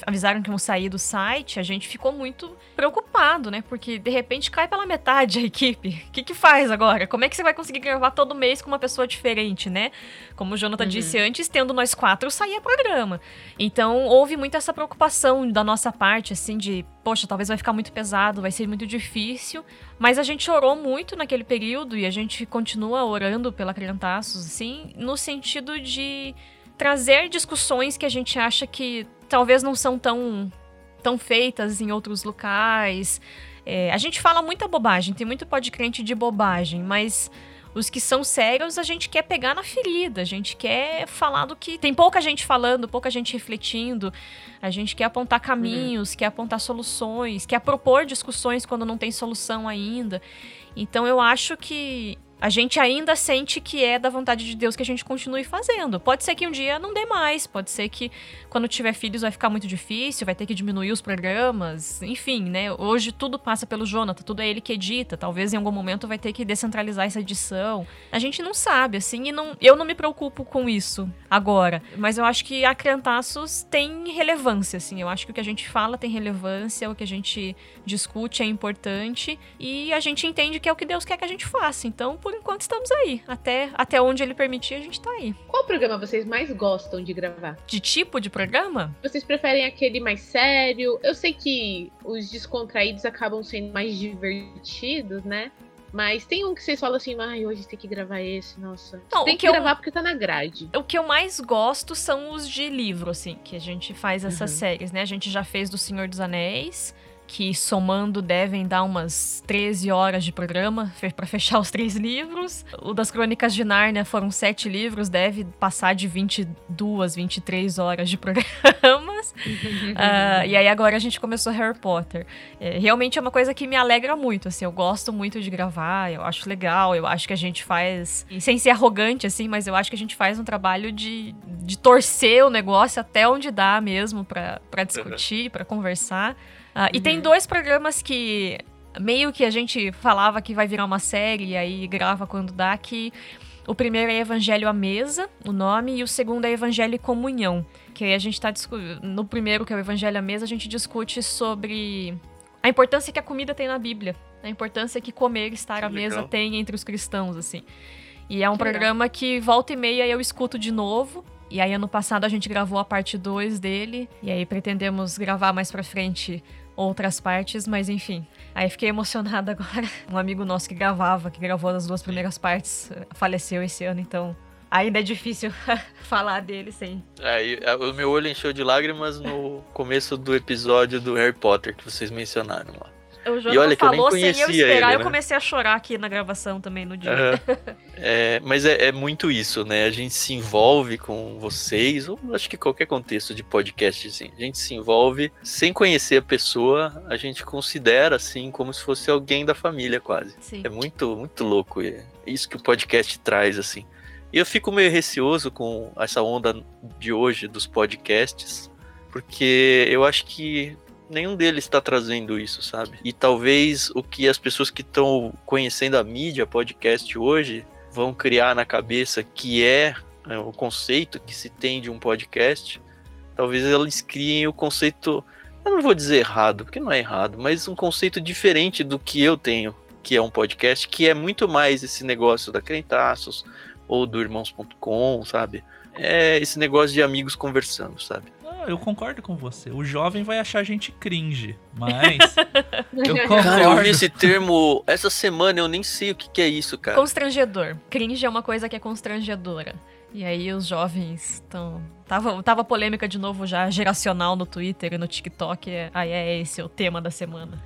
avisaram que iam sair do site, a gente ficou muito preocupado, né? Porque de repente cai pela metade a equipe. O que, que faz agora? Como é que você vai conseguir gravar todo mês com uma pessoa diferente, né? Como o Jonathan uhum. disse antes, tendo nós quatro, saía programa. Então houve muito essa preocupação da nossa parte, assim, de, poxa, talvez vai ficar muito pesado, vai ser muito difícil. Mas a gente orou muito naquele período e a gente continua orando pela Criantaços, assim, no sentido de trazer discussões que a gente acha que talvez não são tão, tão feitas em outros locais. É, a gente fala muita bobagem, tem muito podcrente de bobagem, mas os que são sérios a gente quer pegar na ferida, a gente quer falar do que. Tem pouca gente falando, pouca gente refletindo, a gente quer apontar caminhos, uhum. quer apontar soluções, quer propor discussões quando não tem solução ainda. Então eu acho que a gente ainda sente que é da vontade de Deus que a gente continue fazendo. Pode ser que um dia não dê mais, pode ser que quando tiver filhos vai ficar muito difícil, vai ter que diminuir os programas, enfim, né? Hoje tudo passa pelo Jonathan, tudo é ele que edita. Talvez em algum momento vai ter que descentralizar essa edição. A gente não sabe, assim, e não, eu não me preocupo com isso agora. Mas eu acho que a Crentaços tem relevância, assim. Eu acho que o que a gente fala tem relevância, o que a gente discute é importante e a gente entende que é o que Deus quer que a gente faça. Então, por por enquanto estamos aí. Até, até onde ele permitir, a gente tá aí. Qual programa vocês mais gostam de gravar? De tipo de programa? Vocês preferem aquele mais sério? Eu sei que os descontraídos acabam sendo mais divertidos, né? Mas tem um que vocês falam assim, ai, hoje tem que gravar esse, nossa. Não, tem que, que gravar eu, porque tá na grade. O que eu mais gosto são os de livro, assim, que a gente faz essas uhum. séries, né? A gente já fez do Senhor dos Anéis que somando devem dar umas 13 horas de programa para fechar os três livros. O das Crônicas de Nárnia foram sete livros, deve passar de 22, 23 horas de programas. uh, e aí agora a gente começou Harry Potter. É, realmente é uma coisa que me alegra muito, assim, eu gosto muito de gravar, eu acho legal, eu acho que a gente faz, sem ser arrogante, assim, mas eu acho que a gente faz um trabalho de, de torcer o negócio até onde dá mesmo para discutir, para conversar. Uhum. E tem uhum. dois programas que meio que a gente falava que vai virar uma série e aí grava quando dá, que o primeiro é Evangelho à Mesa, o nome, e o segundo é Evangelho e Comunhão. Que aí a gente tá no primeiro, que é o Evangelho à Mesa, a gente discute sobre a importância que a comida tem na Bíblia, a importância que comer e estar à mesa tem entre os cristãos, assim. E é um que programa legal. que volta e meia eu escuto de novo. E aí ano passado a gente gravou a parte 2 dele, e aí pretendemos gravar mais pra frente outras partes, mas enfim. Aí fiquei emocionada agora. Um amigo nosso que gravava, que gravou as duas primeiras partes, faleceu esse ano, então ainda é difícil falar dele sem. É, o meu olho encheu de lágrimas no começo do episódio do Harry Potter que vocês mencionaram lá. O Jonathan e olha que falou eu nem sem eu esperar, ele, né? eu comecei a chorar aqui na gravação também no dia. Uhum. É, mas é, é, muito isso, né? A gente se envolve com vocês, ou acho que qualquer contexto de podcast, assim, a gente se envolve sem conhecer a pessoa, a gente considera assim como se fosse alguém da família quase. Sim. É muito, muito louco. É isso que o podcast traz, assim. E eu fico meio receoso com essa onda de hoje dos podcasts, porque eu acho que nenhum deles está trazendo isso, sabe? E talvez o que as pessoas que estão conhecendo a mídia, podcast hoje, vão criar na cabeça que é, é o conceito que se tem de um podcast, talvez eles criem o conceito, eu não vou dizer errado, porque não é errado, mas um conceito diferente do que eu tenho, que é um podcast, que é muito mais esse negócio da Crentaços ou do irmãos.com, sabe? É esse negócio de amigos conversando, sabe? Eu concordo com você. O jovem vai achar a gente cringe, mas. eu concordo. Cara, eu vi esse termo essa semana, eu nem sei o que, que é isso, cara. Constrangedor. Cringe é uma coisa que é constrangedora. E aí os jovens estão. Tava, tava polêmica de novo já, geracional no Twitter e no TikTok. Aí é esse o tema da semana.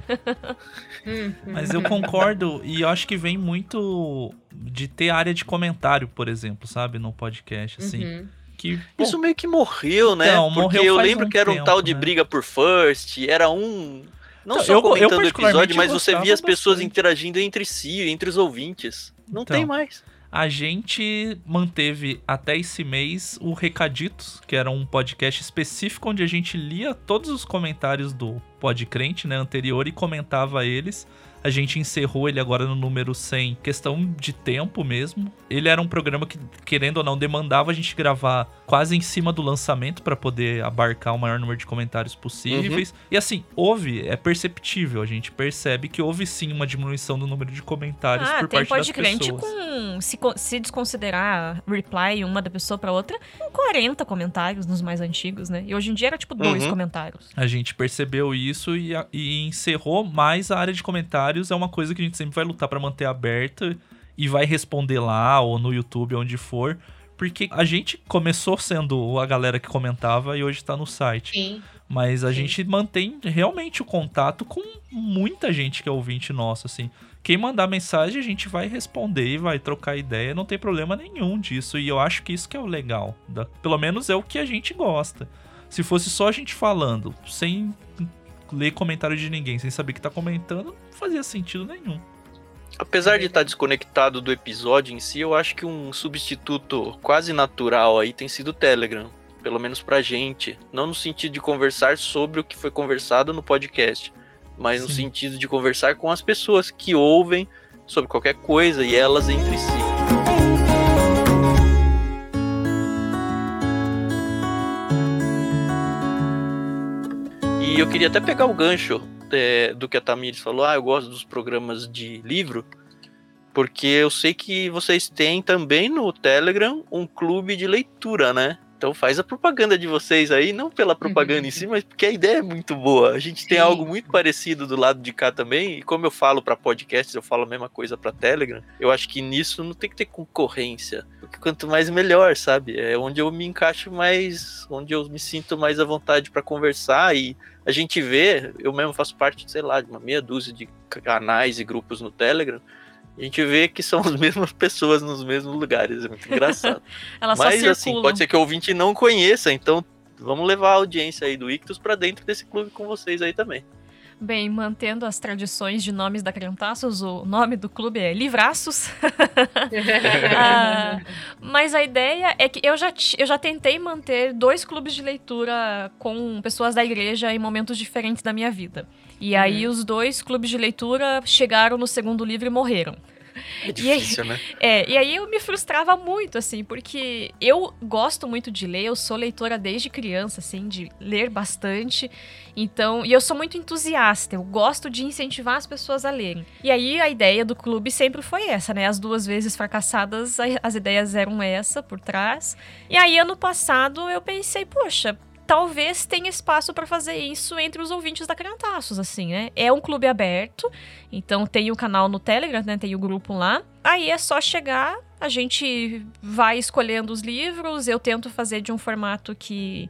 Mas eu concordo e eu acho que vem muito de ter área de comentário, por exemplo, sabe? No podcast, assim. Uhum. Que, bom, Isso meio que morreu, né? Então, Porque eu lembro um que era um tempo, tal de né? briga por first, era um. Não então, só eu, comentando o episódio, mas você via as pessoas bastante. interagindo entre si, entre os ouvintes. Não então, tem mais. A gente manteve até esse mês o Recaditos, que era um podcast específico onde a gente lia todos os comentários do Podcrente, né, anterior e comentava eles. A gente encerrou ele agora no número 100, questão de tempo mesmo. Ele era um programa que, querendo ou não, demandava a gente gravar quase em cima do lançamento para poder abarcar o maior número de comentários possíveis. Uhum. E assim, houve, é perceptível, a gente percebe que houve sim uma diminuição do número de comentários ah, por parte das pessoas. com, se, se desconsiderar reply uma da pessoa para outra, com 40 comentários nos mais antigos, né? E hoje em dia era tipo dois uhum. comentários. A gente percebeu isso e, e encerrou mais a área de comentários. É uma coisa que a gente sempre vai lutar para manter aberta e vai responder lá ou no YouTube, onde for. Porque a gente começou sendo a galera que comentava e hoje tá no site. Sim. Mas a Sim. gente mantém realmente o contato com muita gente que é ouvinte nosso, assim. Quem mandar mensagem, a gente vai responder e vai trocar ideia, não tem problema nenhum disso. E eu acho que isso que é o legal. Da... Pelo menos é o que a gente gosta. Se fosse só a gente falando, sem ler comentário de ninguém, sem saber que tá comentando, não fazia sentido nenhum. Apesar de estar tá desconectado do episódio em si, eu acho que um substituto quase natural aí tem sido o Telegram. Pelo menos pra gente. Não no sentido de conversar sobre o que foi conversado no podcast, mas Sim. no sentido de conversar com as pessoas que ouvem sobre qualquer coisa e elas entre si. E eu queria até pegar o gancho é, do que a Tamires falou. Ah, eu gosto dos programas de livro, porque eu sei que vocês têm também no Telegram um clube de leitura, né? Então faz a propaganda de vocês aí, não pela propaganda uhum. em si, mas porque a ideia é muito boa. A gente Sim. tem algo muito parecido do lado de cá também, e como eu falo para podcasts, eu falo a mesma coisa para Telegram. Eu acho que nisso não tem que ter concorrência, porque quanto mais melhor, sabe? É onde eu me encaixo mais, onde eu me sinto mais à vontade para conversar e a gente vê, eu mesmo faço parte, sei lá, de uma meia dúzia de canais e grupos no Telegram a gente vê que são as mesmas pessoas nos mesmos lugares. É muito engraçado. Mas assim, pode ser que o ouvinte não conheça, então vamos levar a audiência aí do Ictus para dentro desse clube com vocês aí também. Bem, mantendo as tradições de nomes da Crentaços, o nome do clube é Livraços. ah, mas a ideia é que eu já, eu já tentei manter dois clubes de leitura com pessoas da igreja em momentos diferentes da minha vida. E uhum. aí os dois clubes de leitura chegaram no segundo livro e morreram. É difícil, e aí, né? É, e aí eu me frustrava muito, assim, porque eu gosto muito de ler, eu sou leitora desde criança, assim, de ler bastante. Então, e eu sou muito entusiasta, eu gosto de incentivar as pessoas a lerem. E aí a ideia do clube sempre foi essa, né? As duas vezes fracassadas, as ideias eram essa por trás. E aí ano passado eu pensei, poxa, talvez tenha espaço para fazer isso entre os ouvintes da Crentaços, assim, né? É um clube aberto, então tem o canal no Telegram, né? Tem o grupo lá. Aí é só chegar, a gente vai escolhendo os livros, eu tento fazer de um formato que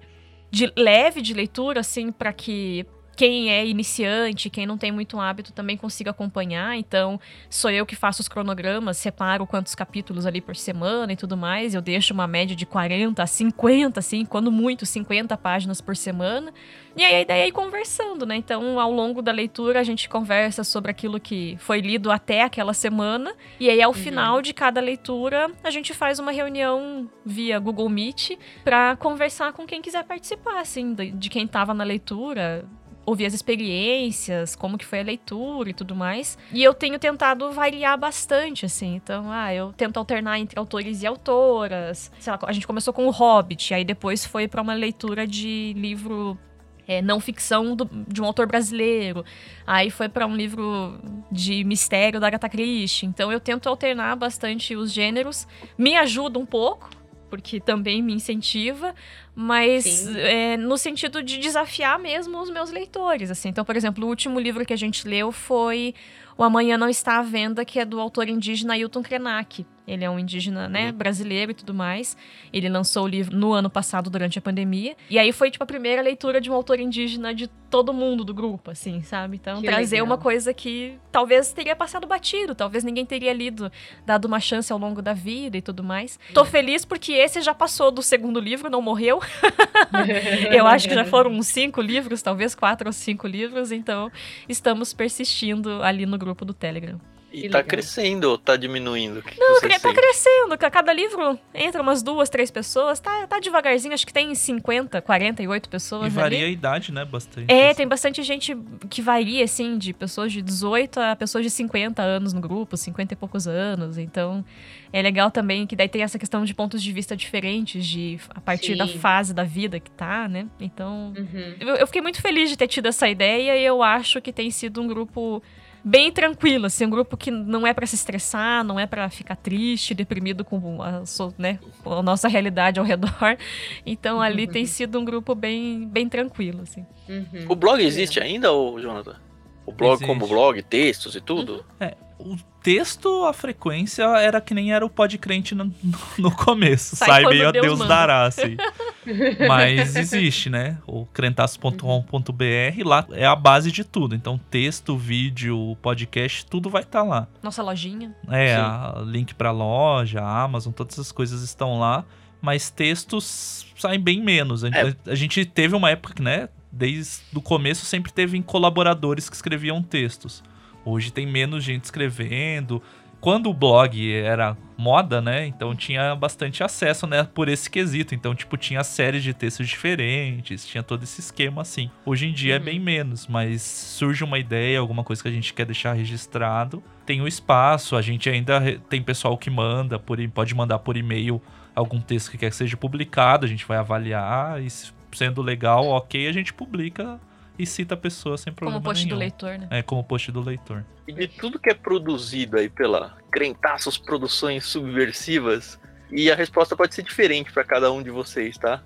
de leve de leitura, assim, para que quem é iniciante, quem não tem muito hábito também consiga acompanhar. Então, sou eu que faço os cronogramas, separo quantos capítulos ali por semana e tudo mais. Eu deixo uma média de 40 a 50, assim, quando muito, 50 páginas por semana. E aí a ideia é ir conversando, né? Então, ao longo da leitura, a gente conversa sobre aquilo que foi lido até aquela semana. E aí, ao uhum. final de cada leitura, a gente faz uma reunião via Google Meet para conversar com quem quiser participar, assim, de, de quem estava na leitura ouvir as experiências, como que foi a leitura e tudo mais. E eu tenho tentado variar bastante, assim. Então, ah, eu tento alternar entre autores e autoras. Sei lá, a gente começou com o Hobbit, aí depois foi para uma leitura de livro é, não ficção do, de um autor brasileiro. Aí foi para um livro de mistério da Agatha Christie. Então eu tento alternar bastante os gêneros. Me ajuda um pouco, porque também me incentiva, mas é, no sentido de desafiar mesmo os meus leitores, assim. Então, por exemplo, o último livro que a gente leu foi O Amanhã Não Está à Venda, que é do autor indígena Ailton Krenak. Ele é um indígena, né, uhum. brasileiro e tudo mais. Ele lançou o livro no ano passado, durante a pandemia. E aí foi, tipo, a primeira leitura de um autor indígena de todo mundo do grupo, assim, sabe? Então, que trazer legal. uma coisa que talvez teria passado batido, talvez ninguém teria lido, dado uma chance ao longo da vida e tudo mais. Tô feliz porque esse já passou do segundo livro, não morreu. Eu acho que já foram uns cinco livros, talvez quatro ou cinco livros, então estamos persistindo ali no grupo do Telegram. E Que tá legal. crescendo ou tá diminuindo? Que que Não, você cre- tá sente? crescendo. ca- Cada livro entra umas duas, três pessoas. Tá, tá devagarzinho, acho que tem 50, 48 E pessoas varia ali. a idade, né? Bastante. É, assim. tem bastante gente que varia, assim, de pessoas de 18 a pessoas de 50 anos no grupo, 50 e poucos anos. Então, é legal também que daí tem essa questão de pontos de vista diferentes, de a partir da Sim. fase da vida que tá, né? Então, Uhum. eu, eu fiquei muito feliz de ter tido essa ideia e eu acho que tem sido um grupo bem tranquilo, assim, um grupo que não é pra se estressar, não é pra ficar triste, deprimido com a, né, com a nossa realidade ao redor. Então ali tem sido um grupo bem, bem tranquilo, assim. Uhum. O blog existe ainda, ô, Jonathan? O blog Existe. como blog, textos e tudo? O texto, a frequência era que nem era o Podcrente no, no começo. Sai Sai, quando meio a Deus Deus dará, assim. Mas existe, né? O crentaço.com.br lá é a base de tudo. Então, texto, vídeo, podcast, tudo vai estar lá. Nossa lojinha. É, link pra loja, Amazon, todas essas coisas estão lá. Mas textos saem bem menos. A, É. a gente teve uma época, né? Desde o começo sempre teve colaboradores que escreviam textos. Hoje tem menos gente escrevendo. Quando o blog era moda, né? Então tinha bastante acesso, né? Por esse quesito. Então, tipo, tinha séries de textos diferentes, tinha todo esse esquema assim. Hoje em dia é Uhum. bem menos, mas surge uma ideia, alguma coisa que a gente quer deixar registrado. Tem o espaço, a gente ainda tem pessoal que manda, por, pode mandar por e-mail algum texto que quer que seja publicado, a gente vai avaliar e se- sendo legal, ok, a gente publica e cita a pessoa sem problema como post nenhum. do leitor, né? É, como post do leitor. E de tudo que é produzido aí pela Crentaços Produções Subversivas, e a resposta pode ser diferente para cada um de vocês, tá?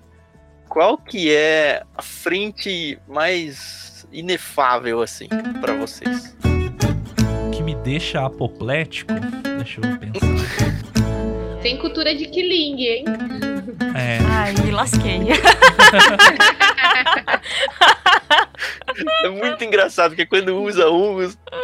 Qual que é a frente mais inefável, assim, para vocês? O que me deixa apoplético, deixa eu pensar. Tem cultura de killing, hein? É, Ai, me lasquei. É muito engraçado, porque quando usa um,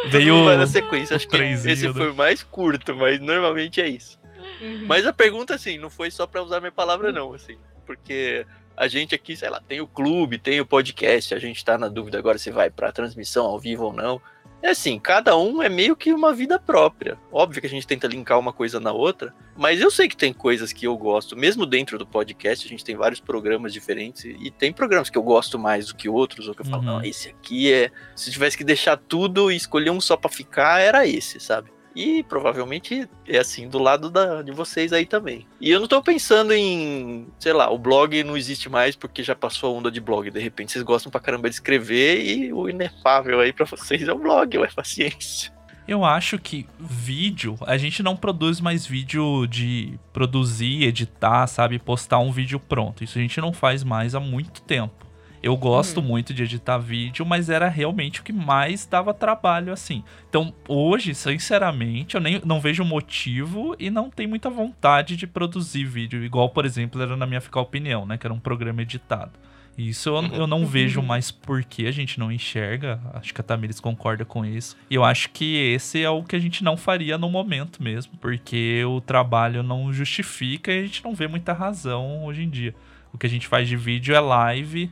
veio vai na sequência. Acho que esse foi o mais curto, mas normalmente é isso. Uhum. Mas a pergunta, assim, não foi só pra usar minha palavra, não, assim. Porque a gente aqui, sei lá, tem o clube, tem o podcast, a gente tá na dúvida agora se vai pra transmissão ao vivo ou não. É assim, cada um é meio que uma vida própria. Óbvio que a gente tenta linkar uma coisa na outra, mas eu sei que tem coisas que eu gosto, mesmo dentro do podcast, a gente tem vários programas diferentes, e tem programas que eu gosto mais do que outros, ou que eu falo, Uhum. não, esse aqui é. Se tivesse que deixar tudo e escolher um só pra ficar, era esse, sabe? E provavelmente é assim do lado da, de vocês aí também. E eu não tô pensando em, sei lá, o blog não existe mais porque já passou a onda de blog. De repente vocês gostam pra caramba de escrever e o inefável aí pra vocês é o blog, ué, paciência. Eu acho que vídeo, a gente não produz mais vídeo de produzir, editar, sabe? Postar um vídeo pronto. Isso a gente não faz mais há muito tempo. Eu gosto muito de editar vídeo, mas era realmente o que mais dava trabalho, assim. Então, hoje, sinceramente, eu nem, não vejo motivo e não tenho muita vontade de produzir vídeo. Igual, por exemplo, era na minha Ficar Opinião, né? Que era um programa editado. Isso eu, eu não vejo mais porque a gente não enxerga. Acho que a Tamires concorda com isso. E eu acho que esse é o que a gente não faria no momento mesmo, porque o trabalho não justifica e a gente não vê muita razão hoje em dia. O que a gente faz de vídeo é live.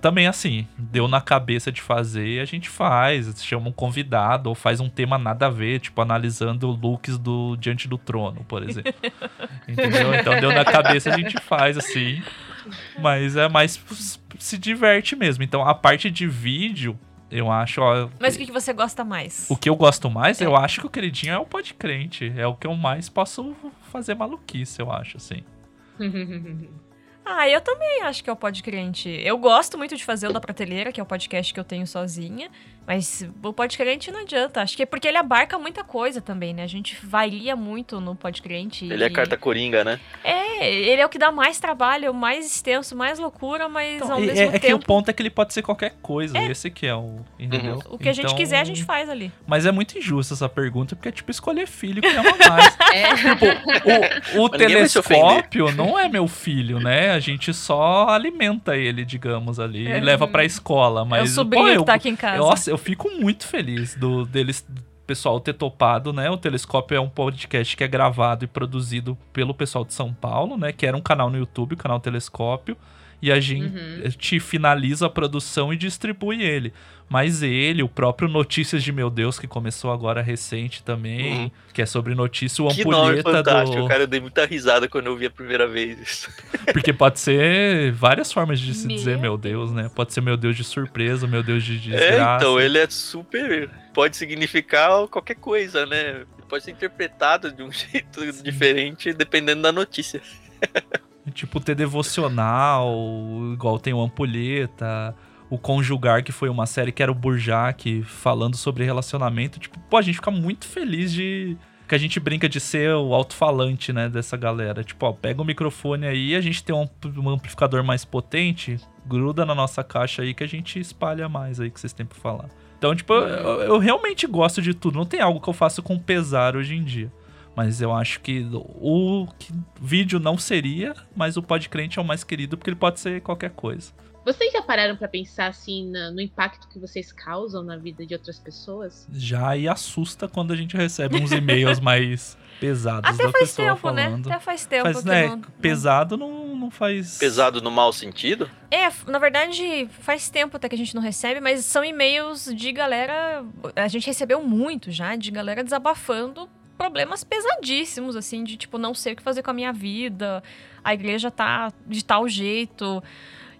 Também assim, deu na cabeça de fazer, a gente faz, chama um convidado ou faz um tema nada a ver, tipo analisando looks do Diante do Trono, por exemplo. Entendeu? Então deu na cabeça, a gente faz assim. Mas é mais se diverte mesmo. Então a parte de vídeo, eu acho, ó, Mas o que, que você gosta mais? o que eu gosto mais, É. eu acho que o queridinho é o podcrente. É o que eu mais posso fazer maluquice, eu acho, assim. Ah, eu também acho que é o Podcrente. Eu gosto muito de fazer o da Prateleira, que é o podcast que eu tenho sozinha. Mas o Podcrente não adianta. Acho que é porque ele abarca muita coisa também, né? A gente varia muito no Podcrente. Ele é e- carta coringa, né? É, ele é o que dá mais trabalho, mais extenso, mais loucura, mas Então, ao é, mesmo é que o tempo. ponto é que ele pode ser qualquer coisa. Esse que é o. Entendeu? O que a gente Então, quiser, a gente faz ali. Mas é muito injusto essa pergunta, porque é tipo escolher filho que ama mais. É. Tipo, o, o telescópio não é meu filho, né? A gente só alimenta ele, digamos, ali, É. e leva pra escola. Mas, é o sobrinho pô, que eu, tá aqui em casa. Nossa, eu fico muito feliz do deles pessoal ter topado, né? O Telescópio é um podcast que é gravado e produzido pelo pessoal de São Paulo, né? Que era um canal no YouTube, o canal Telescópio. E a gente Uhum. finaliza a produção e distribui ele. Mas ele, o próprio Notícias de Meu Deus, que começou agora recente também, Uhum. que é sobre notícia, o Que nome Ampulheta fantástico, do. cara. Eu dei muita risada quando eu vi a primeira vez isso. Porque pode ser várias formas de se Meu dizer meu Deus, né? Pode ser meu Deus de surpresa, meu Deus de É, desgraça. então, ele é super. Pode significar qualquer coisa, né? Pode ser interpretado de um jeito diferente dependendo da notícia. Tipo, ter devocional, igual tem o Ampulheta, o Conjugar, que foi uma série que era o Burjac falando sobre relacionamento. Tipo, pô, a gente fica muito feliz de. Que a gente brinca de ser o alto-falante, né, dessa galera. Tipo, ó, pega o microfone aí, a gente tem um, um amplificador mais potente, gruda na nossa caixa aí que a gente espalha mais aí que vocês têm pra falar. Então, tipo, eu- eu realmente gosto de tudo. Não tem algo que eu faço com pesar hoje em dia. Mas eu acho que o que- vídeo não seria, mas o Podcrente é o mais querido porque ele pode ser qualquer coisa. Vocês já pararam pra pensar assim na- no impacto que vocês causam na vida de outras pessoas? Já e assusta quando a gente recebe uns e-mails mais pesados Até da faz pessoa tempo, falando. né? Até faz tempo Faz, que né, não- pesado não, não faz. Pesado no mau sentido? É, na verdade, faz tempo até que a gente não recebe, mas são e-mails de galera. A gente recebeu muito já, de galera desabafando problemas pesadíssimos, assim, de tipo, não sei o que fazer com a minha vida, a igreja tá de tal jeito.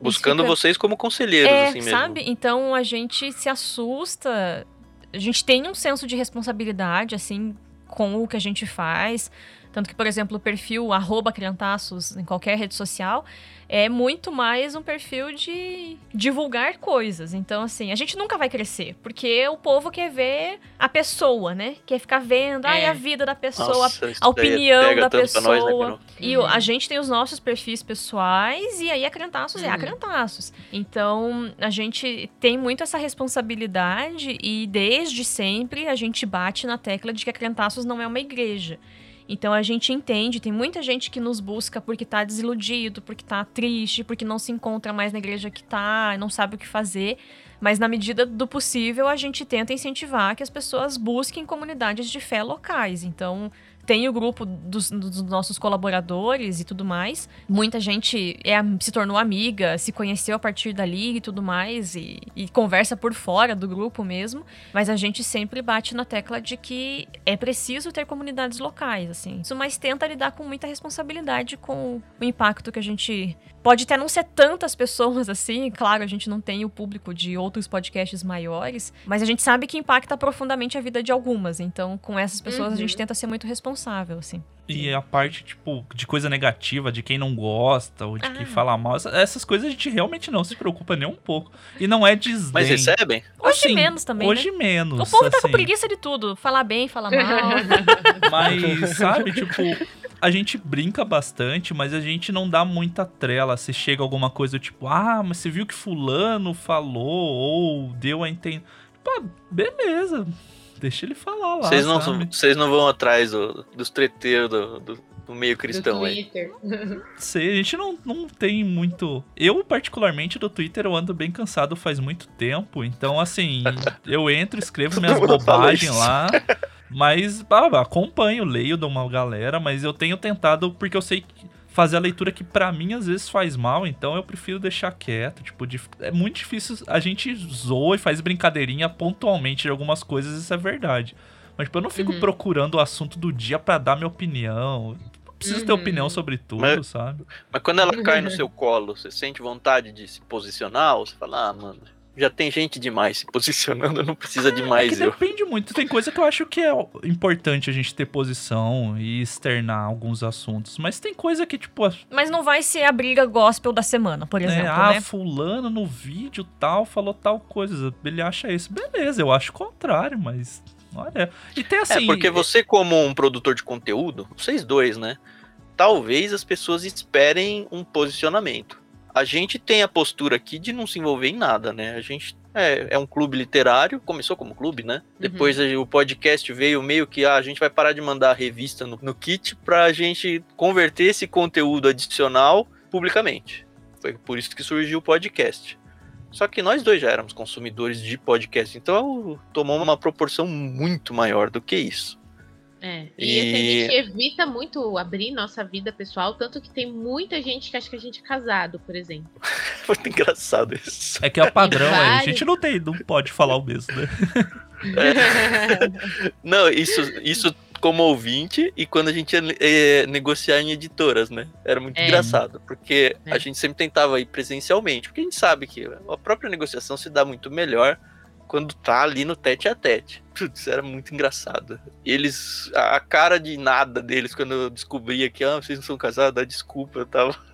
Buscando fica- vocês como conselheiros, É, assim mesmo. sabe? Então a gente se assusta. A gente tem um senso de responsabilidade, assim, com o que a gente faz. Tanto que, por exemplo, o perfil arroba criantaços em qualquer rede social é muito mais um perfil de divulgar coisas. Então, assim, a gente nunca vai crescer, porque o povo quer ver a pessoa, né? Quer ficar vendo ai, É. a vida da pessoa, Nossa, a opinião da pra nós, né, pessoa. E o- a gente tem os nossos perfis pessoais e aí a Crentaços é a Uhum. Crentaços. Então, a gente tem muito essa responsabilidade e desde sempre a gente bate na tecla de que a Crentaços não é uma igreja. Então a gente entende, tem muita gente que nos busca porque tá desiludido, porque tá triste, porque não se encontra mais na igreja que tá, não sabe o que fazer. Mas na medida do possível, a gente tenta incentivar que as pessoas busquem comunidades de fé locais. Então, tem o grupo dos, dos nossos colaboradores e tudo mais. Muita gente é, se tornou amiga, se conheceu a partir dali e tudo mais, e, e conversa por fora do grupo mesmo. Mas a gente sempre bate na tecla de que é preciso ter comunidades locais, assim. Isso, mas tenta lidar com muita responsabilidade com o impacto que a gente. Pode até não ser tantas pessoas assim, claro, a gente não tem o público de outros podcasts maiores, mas a gente sabe que impacta profundamente a vida de algumas. Então, com essas pessoas, a Uhum. gente tenta ser muito responsável, assim. E a parte, tipo, de coisa negativa, de quem não gosta, ou de Ah. quem fala mal, essa- essas coisas a gente realmente não se preocupa nem um pouco. E não é desdém. Mas recebem? Hoje menos também, Hoje menos. O povo tá com assim. preguiça de tudo. Falar bem, falar mal. Mas, sabe, tipo, a gente brinca bastante, mas a gente não dá muita trela se chega alguma coisa tipo, ah, mas você viu que fulano falou ou deu a entender. Pô, beleza. Deixa ele falar lá. Vocês não, vocês não vão atrás do- dos treteiros do, do- do meio cristão do aí. Twitter. Sei, a gente não, não tem muito. Eu, particularmente, do Twitter, eu ando bem cansado faz muito tempo. Então, assim, eu entro, escrevo minhas bobagens lá. Mas ah, acompanho, leio de uma galera, mas eu tenho tentado, porque eu sei que fazer a leitura que pra mim às vezes faz mal, então eu prefiro deixar quieto. Tipo, é muito difícil. A gente zoa e faz brincadeirinha pontualmente de algumas coisas, isso é verdade. Mas tipo, eu não fico Uhum. procurando o assunto do dia pra dar minha opinião. Não preciso ter Uhum. opinião sobre tudo, Mas- sabe? Mas quando ela cai no seu colo, você sente vontade de se posicionar? Ou você fala, ah, mano, já tem gente demais se posicionando, não precisa de É mais que eu. depende muito. Tem coisa que eu acho que é importante a gente ter posição e externar alguns assuntos. Mas tem coisa que, tipo, Mas não vai ser a briga gospel da semana, por né, exemplo, ah, né? fulano no vídeo tal falou tal coisa. Ele acha isso. Beleza, eu acho o contrário, mas. Olha. E tem assim. é, porque você, como um produtor de conteúdo, vocês dois, né? Talvez as pessoas esperem um posicionamento. A gente tem a postura aqui de não se envolver em nada, né? A gente é, é um clube literário, começou como clube, né? Depois a- o podcast veio meio que ah, a gente vai parar de mandar a revista no, no kit pra gente converter esse conteúdo adicional publicamente. Foi por isso que surgiu o podcast. Só que nós dois já éramos consumidores de podcast, então tomou uma proporção muito maior do que isso. É. E, assim, E- a gente evita muito abrir nossa vida pessoal, tanto que tem muita gente que acha que a gente é casado, por exemplo. Muito engraçado isso. É que é o padrão, é, a gente não tem, não pode falar o mesmo, né? Não, isso, isso como ouvinte e quando a gente ia eh, negociar em editoras, né? Era muito É. engraçado, porque É. a gente sempre tentava ir presencialmente, porque a gente sabe que a própria negociação se dá muito melhor quando tá ali no tete a tete. Putz, era muito engraçado. Eles, a cara de nada deles quando eu descobria que, ah, vocês não são casados, dá desculpa, eu tava.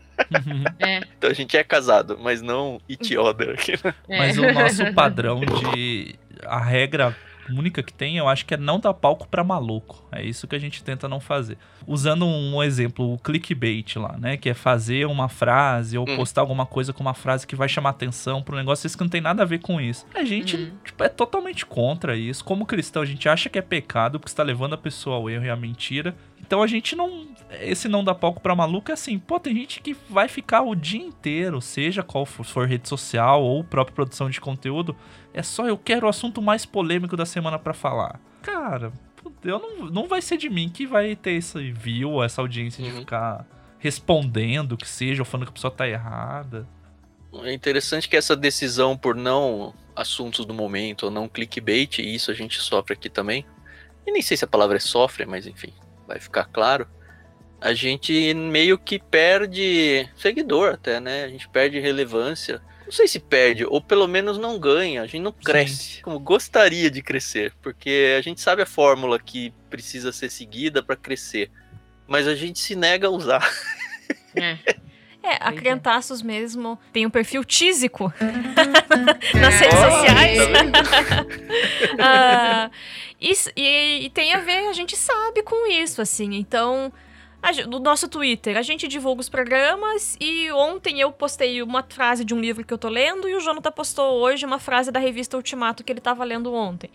É, Então a gente é casado, mas não each other aqui. né? é. Mas o nosso padrão de. A regra única que tem, eu acho que é não dar palco pra maluco. É isso que a gente tenta não fazer. Usando um exemplo, o clickbait lá, né? Que é fazer uma frase ou Hum. postar alguma coisa com uma frase que vai chamar atenção para um negócio isso que não tem nada a ver com isso. A gente Uhum. tipo, é totalmente contra isso. Como cristão, a gente acha que é pecado porque está levando a pessoa ao erro e à mentira. Então a gente não. Esse não dá palco pra maluco é assim, pô, tem gente que vai ficar o dia inteiro, seja qual for, rede social ou própria produção de conteúdo, é só eu quero o assunto mais polêmico da semana pra falar. Cara, eu não, não vai ser de mim que vai ter esse view, essa audiência de Uhum. ficar respondendo que seja, ou falando que a pessoa tá errada. É interessante que essa decisão por não assuntos do momento ou não clickbait, e isso a gente sofre aqui também. E nem sei se a palavra é sofre, mas enfim, vai ficar claro. A gente meio que perde seguidor até, né? A gente perde relevância. Não sei se perde, ou pelo menos não ganha. A gente não cresce como gostaria de crescer, porque a gente sabe a fórmula que precisa ser seguida para crescer, mas a gente se nega a usar. É. É, a. Crentaços mesmo tem um perfil tísico nas redes Olha, sociais. tá Ah, isso- e, e tem a ver, a gente sabe com isso, assim. Então, no nosso Twitter, a gente divulga os programas e ontem eu postei uma frase de um livro que eu tô lendo e o Jonathan postou hoje uma frase da revista Ultimato que ele tava lendo ontem.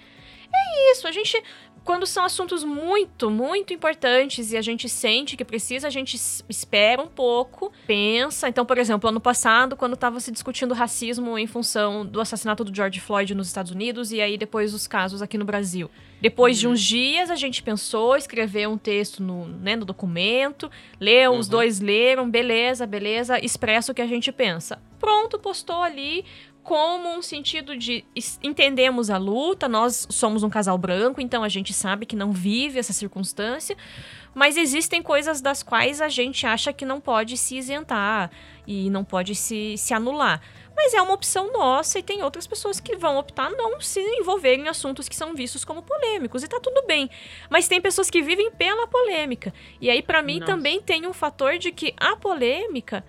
É isso, a gente. Quando são assuntos muito, muito importantes e a gente sente que precisa, a gente espera um pouco, pensa. Então, por exemplo, ano passado, quando estava se discutindo racismo em função do assassinato do George Floyd nos Estados Unidos e aí depois os casos aqui no Brasil. Depois de uns dias, a gente pensou, escreveu um texto no, né, no documento, leu, os Uhum. dois leram, beleza, beleza, expressa o que a gente pensa. Pronto, postou ali como um sentido de entendemos a luta, nós somos um casal branco, então a gente sabe que não vive essa circunstância, mas existem coisas das quais a gente acha que não pode se isentar e não pode se, se anular. Mas é uma opção nossa e tem outras pessoas que vão optar não se envolver em assuntos que são vistos como polêmicos e tá tudo bem. Mas tem pessoas que vivem pela polêmica. E aí pra mim Nossa. também tem um fator de que a polêmica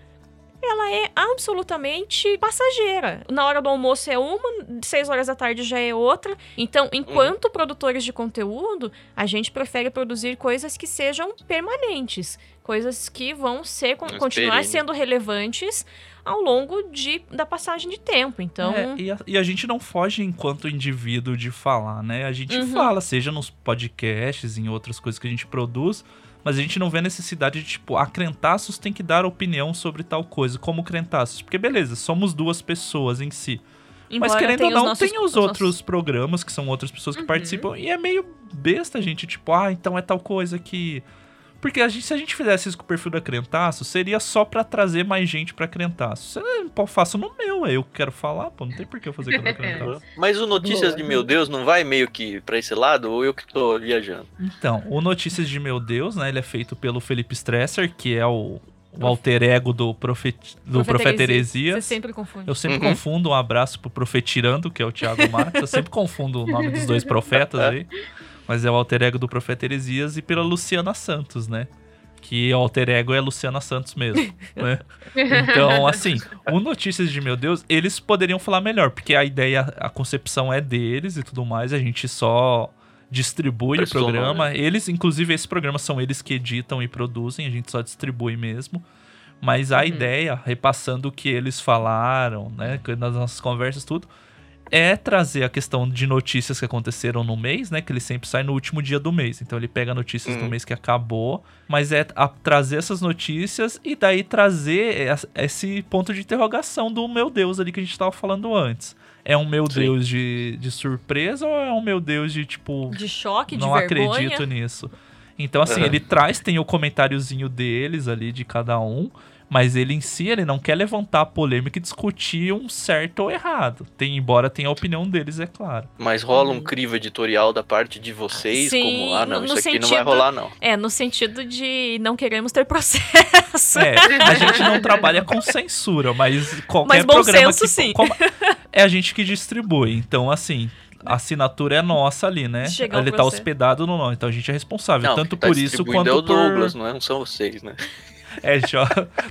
ela é absolutamente passageira. Na hora do almoço é uma, seis horas da tarde já é outra. Então, enquanto produtores de conteúdo, a gente prefere produzir coisas que sejam permanentes, coisas que vão ser con- Mais continuar perene. sendo relevantes ao longo de, da passagem de tempo. Então, É, e, a, e a gente não foge enquanto indivíduo de falar, né? A gente Uhum. fala, seja nos podcasts, em outras coisas que a gente produz, mas a gente não vê a necessidade de, tipo, a Crentaços tem que dar opinião sobre tal coisa, como Crentaços. Porque, beleza, somos duas pessoas em si. Mas embora querendo ou não, nossos- tem os outros programas que são outras pessoas que Uhum. participam, e é meio besta a gente, tipo, ah, então é tal coisa que. Porque a gente, se a gente fizesse isso com o perfil da Crentaço, seria só pra trazer mais gente pra Crentaço. Eu faço no meu, é eu que quero falar, pô, não tem por que eu fazer com da Crentaço. Mas o Notícias de Meu Deus não vai meio que pra esse lado ou eu que tô viajando? Então, o Notícias de Meu Deus, né, ele é feito pelo Felipe Stresser, que é o, o alter ego do, profet, do Profeta Você Heresias. sempre confunde. Eu sempre Uhum. confundo, um abraço pro Profetirando, que é o Thiago Matos. Eu sempre confundo o nome dos dois profetas aí. Mas é o alter ego do Profeta Heresias e pela Luciana Santos, né? Que o alter ego é Luciana Santos mesmo, né? Então, assim, o Notícias de Meu Deus, eles poderiam falar melhor, porque a ideia, a concepção é deles e tudo mais, a gente só distribui o programa. Eles, inclusive, esses programas são eles que editam e produzem, a gente só distribui mesmo. Mas a Uhum. ideia, repassando o que eles falaram, né, nas nossas conversas, tudo, é trazer a questão de notícias que aconteceram no mês, né, que ele sempre sai no último dia do mês. Então ele pega notícias do Uhum. mês que acabou, mas é a- trazer essas notícias e daí trazer es- esse ponto de interrogação do meu Deus ali que a gente tava falando antes. É um meu Sim. Deus de, de surpresa ou é um meu Deus de tipo De choque, de não vergonha. acredito nisso. Então, assim, Uhum. ele traz, tem o comentáriozinho deles ali, de cada um, mas ele em si, ele não quer levantar a polêmica e discutir um certo ou errado. Tem, embora tenha a opinião deles, é claro. Mas rola um Uhum. crivo editorial da parte de vocês, Sim, como, ah, não, isso aqui não vai rolar, não. É, no sentido de não queremos ter processo. É, a gente não trabalha com censura, mas qualquer Mas bom programa senso, que sim. como- é a gente que distribui. Então, assim, a assinatura é nossa ali, né? Chegar Ele tá você. hospedado no nome, então a gente é responsável, Não, tanto tá por isso quanto é o por Douglas, não, é? não são vocês, né? É, já,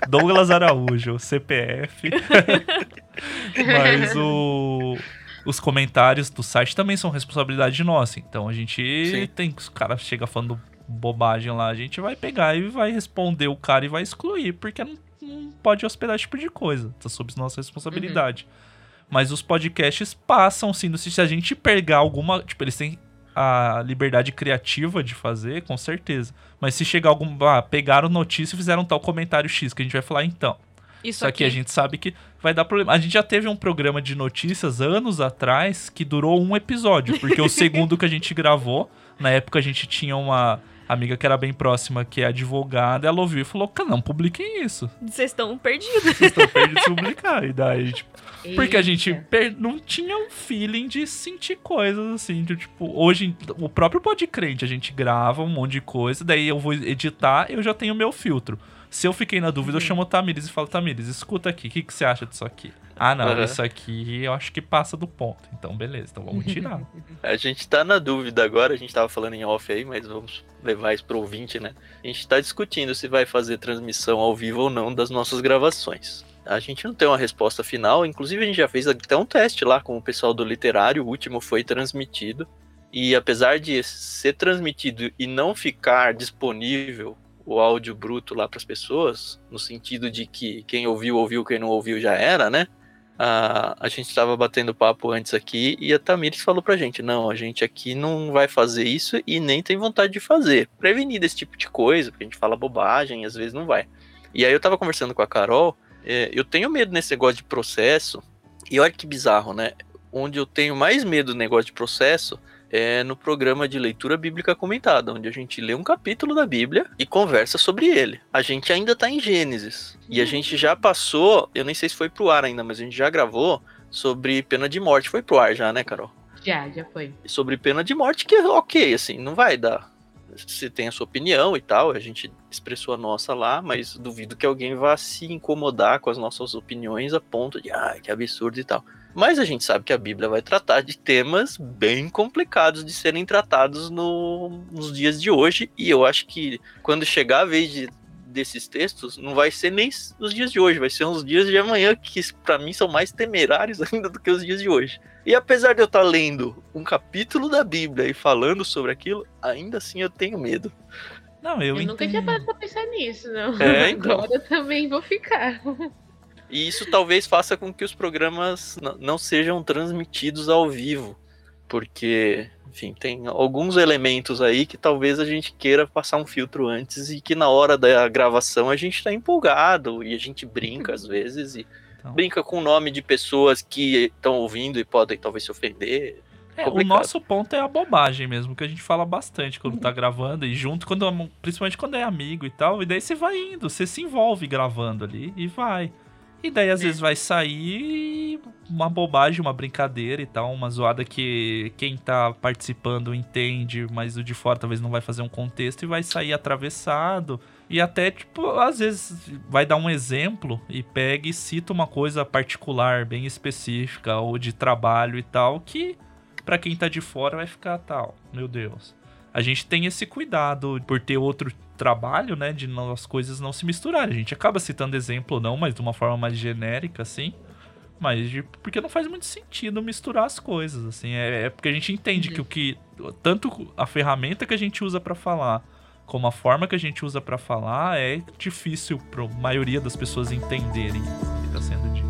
Douglas Araújo, CPF. Mas o, os comentários do site também são responsabilidade nossa. Então a gente Sim. tem. Se o cara chega falando bobagem lá, a gente vai pegar e vai responder o cara e vai excluir, porque não, não pode hospedar esse tipo de coisa. Tá sob nossa responsabilidade. Mas os podcasts passam sim. Se a gente pegar alguma. Tipo, eles têm a liberdade criativa de fazer, com certeza. Mas se chegar algum. Ah, pegaram notícia e fizeram tal comentário X, que a gente vai falar então. Isso Só que a gente sabe que vai dar problema. A gente já teve um programa de notícias anos atrás que durou um episódio, porque o segundo que a gente gravou, na época a gente tinha uma amiga que era bem próxima, que é advogada, ela ouviu e falou: "Cara, não publiquem isso. Vocês estão perdidos. Vocês estão perdidos de publicar. E daí, tipo, porque a gente Eita. per- não tinha um feeling de sentir coisas assim, de tipo, hoje o próprio Podcrente a gente grava um monte de coisa, daí eu vou editar, eu já tenho meu filtro. Se eu fiquei na dúvida, eu chamo o Tamires e falo, Tamires, escuta aqui, o que, que você acha disso aqui? Ah, não, Aham. isso aqui eu acho que passa do ponto. Então, beleza, então vamos tirar. A gente tá na dúvida agora, a gente tava falando em off aí, mas vamos levar isso pro ouvinte, né? A gente tá discutindo se vai fazer transmissão ao vivo ou não das nossas gravações. A gente não tem uma resposta final, inclusive a gente já fez até um teste lá com o pessoal do literário, o último foi transmitido. E apesar de ser transmitido e não ficar disponível o áudio bruto lá para as pessoas, no sentido de que quem ouviu, ouviu, quem não ouviu já era, né? A, a gente estava batendo papo antes aqui e a Tamires falou pra gente: não, a gente aqui não vai fazer isso e nem tem vontade de fazer. Prevenir desse tipo de coisa, porque a gente fala bobagem e às vezes não vai. E aí eu tava conversando com a Carol, é, eu tenho medo nesse negócio de processo, e olha que bizarro, né? Onde eu tenho mais medo do negócio de processo é no programa de leitura bíblica comentada, onde a gente lê um capítulo da Bíblia e conversa sobre ele. A gente ainda tá em Gênesis. E a gente já passou, eu nem sei se foi pro ar ainda, mas a gente já gravou sobre pena de morte. Foi pro ar já, né, Carol? Já, já foi. Sobre pena de morte, que é ok, assim, não vai dar. Você tem a sua opinião e tal, a gente expressou a nossa lá, mas duvido que alguém vá se incomodar com as nossas opiniões a ponto de, ai, que absurdo e tal. Mas a gente sabe que a Bíblia vai tratar de temas bem complicados de serem tratados no- nos dias de hoje, e eu acho que quando chegar a vez de- desses textos, não vai ser nem nos dias de hoje, vai ser uns dias de amanhã que para mim são mais temerários ainda do que os dias de hoje. E apesar de eu estar lendo um capítulo da Bíblia e falando sobre aquilo, ainda assim eu tenho medo. Não, eu, Eu, nunca tinha parado pra pensar nisso, não. É, então. Agora eu também vou ficar. E isso talvez faça com que os programas não sejam transmitidos ao vivo, porque, enfim, tem alguns elementos aí que talvez a gente queira passar um filtro antes e que na hora da gravação a gente tá empolgado e a gente brinca às vezes e Então. brinca com o nome de pessoas que estão ouvindo e podem talvez se ofender. É, o nosso ponto é a bobagem mesmo, que a gente fala bastante quando tá gravando e junto, quando, principalmente quando é amigo e tal, e daí você vai indo, você se envolve gravando ali e vai. E daí às É. vezes vai sair uma bobagem, uma brincadeira e tal, uma zoada que quem tá participando entende, mas o de fora talvez não vai fazer um contexto e vai sair atravessado. E até, tipo, às vezes vai dar um exemplo e pega e cita uma coisa particular, bem específica, ou de trabalho e tal, que Pra quem tá de fora vai ficar tal, meu Deus. A gente tem esse cuidado por ter outro trabalho, né, de não, as coisas não se misturarem. A gente acaba citando exemplo ou não, mas de uma forma mais genérica, assim. Mas de- porque não faz muito sentido misturar as coisas, assim. É, é porque a gente entende Uhum. que o que tanto a ferramenta que a gente usa pra falar, como a forma que a gente usa pra falar é difícil pra maioria das pessoas entenderem o que tá sendo dito.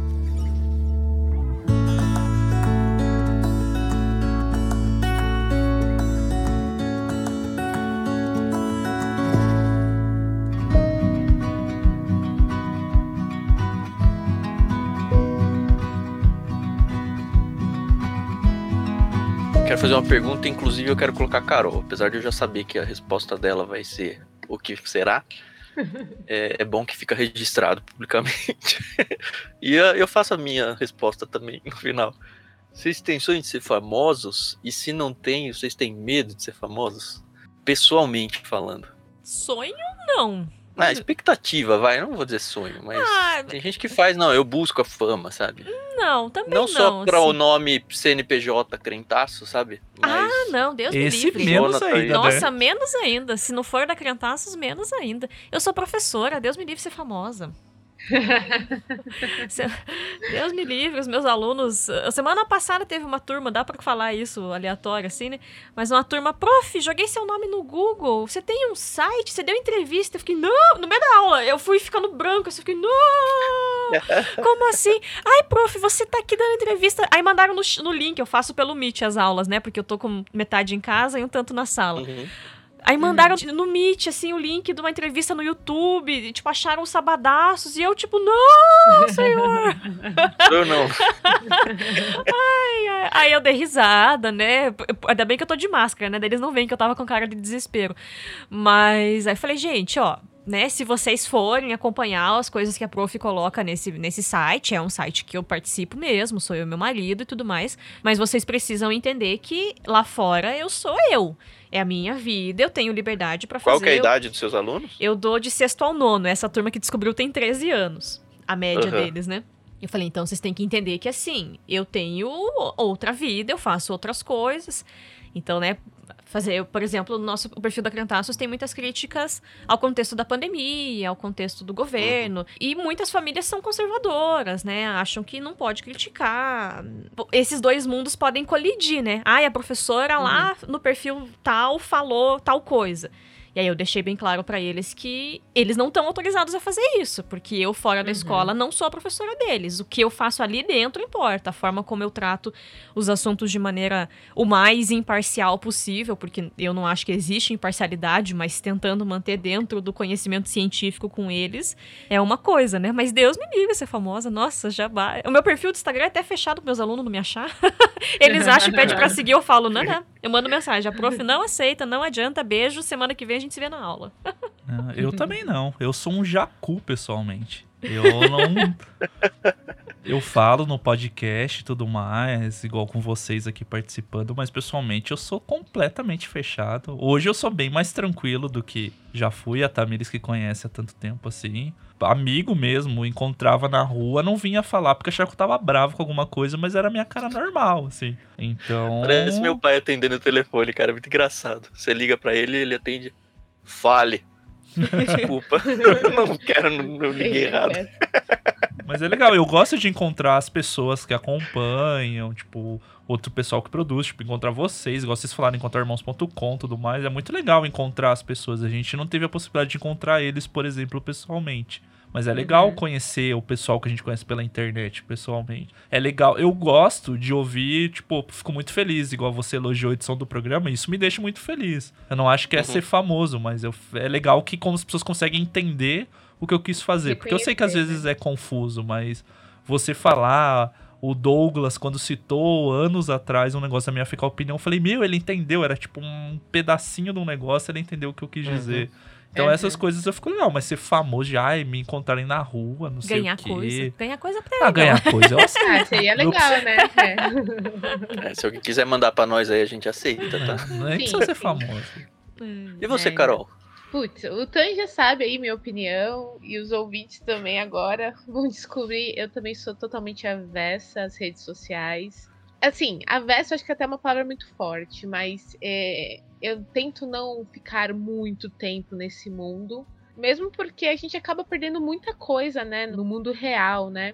Fazer uma pergunta, inclusive eu quero colocar a Carol, apesar de eu já saber que a resposta dela vai ser o que será. É, é bom que fica registrado publicamente. e eu faço a minha resposta também no final. Vocês têm sonho de ser famosos? E se não tem, vocês têm medo de ser famosos? Pessoalmente falando. Sonho, não. Ah, expectativa, vai. Não vou dizer sonho, mas ah, tem gente que faz, não, eu busco a fama, sabe? Não, também não. Não só pra assim. o nome CNPJ crentaço, sabe? Mas ah, não, Deus Esse me livre. menos ainda, né? Nossa, né? menos ainda. Se não for da crentaços, menos ainda. Eu sou professora, Deus me livre ser famosa. Deus me livre, os meus alunos. A semana passada teve uma turma, dá para falar isso aleatório assim, né? Mas uma turma, prof, joguei seu nome no Google. Você tem um site? Você deu entrevista? Eu fiquei, não, no meio da aula. Eu fui ficando branco, assim, eu fiquei, não! Como assim? Ai, prof, você tá aqui dando entrevista. Aí mandaram no, no link, eu faço pelo Meet as aulas, né? Porque eu tô com metade em casa e um tanto na sala. Uhum. Aí mandaram uhum. no Meet, assim, o link de uma entrevista no YouTube, e, tipo, acharam os sabadaços, e eu, tipo, não, senhor! Eu não. ai, ai, aí eu dei risada, né? Ainda bem que eu tô de máscara, né? Daí eles não veem que eu tava com cara de desespero. Mas aí eu falei, gente, ó, né, se vocês forem acompanhar as coisas que a prof coloca nesse, nesse site, é um site que eu participo mesmo, sou eu e meu marido e tudo mais, mas vocês precisam entender que lá fora eu sou eu. É a minha vida, eu tenho liberdade para fazer. Qual que é a idade dos seus alunos? Eu dou de sexto ao nono. Essa turma que descobriu tem 13 anos. A média uhum. deles, né? Eu falei, então vocês têm que entender que assim, eu tenho outra vida, eu faço outras coisas. Então, né, fazer, por exemplo, no nosso o perfil da Crentaços tem muitas críticas ao contexto da pandemia, ao contexto do governo, uhum. e muitas famílias são conservadoras, né? Acham que não pode criticar. Esses dois mundos podem colidir, né? Ai, a professora uhum. lá no perfil tal falou tal coisa. E aí eu deixei bem claro para eles que eles não estão autorizados a fazer isso, porque eu fora da uhum. escola não sou a professora deles. O que eu faço ali dentro importa, a forma como eu trato os assuntos de maneira o mais imparcial possível, porque eu não acho que existe imparcialidade, mas tentando manter dentro do conhecimento científico com eles é uma coisa, né? Mas Deus me livre ser famosa. Nossa, já vai. O meu perfil do Instagram é até fechado para meus alunos não me achar. eles acham, pede para seguir, eu falo, não, não. Eu mando mensagem, a prof não aceita, não adianta, beijo, semana que vem a gente se vê na aula. Ah, eu também não. Eu sou um jacu, pessoalmente. Eu não. eu falo no podcast e tudo mais, igual com vocês aqui participando, mas pessoalmente eu sou completamente fechado. Hoje eu sou bem mais tranquilo do que já fui. A Tamires que conhece há tanto tempo assim. Amigo mesmo, encontrava na rua, não vinha falar porque achava que eu tava bravo com alguma coisa, mas era minha cara normal, assim. Então. Parece meu pai atendendo o telefone, cara, muito engraçado. Você liga para ele, ele atende. Fale. Desculpa, eu não quero, não, liguei errado. Mas é legal, eu gosto de encontrar as pessoas que acompanham, tipo, outro pessoal que produz, tipo, encontrar vocês, igual vocês falaram, encontrar irmãos.com tudo mais. É muito legal encontrar as pessoas. A gente não teve a possibilidade de encontrar eles, por exemplo, pessoalmente. Mas é legal uhum. conhecer o pessoal que a gente conhece pela internet, pessoalmente. É legal. Eu gosto de ouvir, tipo, fico muito feliz, igual você elogiou a edição do programa, isso me deixa muito feliz. Eu não acho que é uhum. ser famoso, mas eu, é legal que como as pessoas conseguem entender o que eu quis fazer. Porque eu sei que às vezes é confuso, mas você falar o Douglas, quando citou anos atrás um negócio da minha ficar opinião, eu falei, meu, ele entendeu, era tipo um pedacinho de um negócio, ele entendeu o que eu quis uhum. Então, é, essas é. coisas eu fico legal, mas ser famoso de ai, me encontrarem na rua, não sei ganhar o quê. Coisa. Ganhar coisa pra ele. Ah, ganhar coisa, eu aceito. Ah, seria legal, né? É. É, se alguém quiser mandar pra nós aí, a gente aceita, tá? Não é sim, precisa ser famoso. Hum, e você, Carol? Putz, o Tan já sabe aí minha opinião, e os ouvintes também agora vão descobrir. Eu também sou totalmente avessa às redes sociais. Assim, avessa acho que até é uma palavra muito forte, mas é, eu tento não ficar muito tempo nesse mundo, mesmo porque a gente acaba perdendo muita coisa, né, no mundo real, né?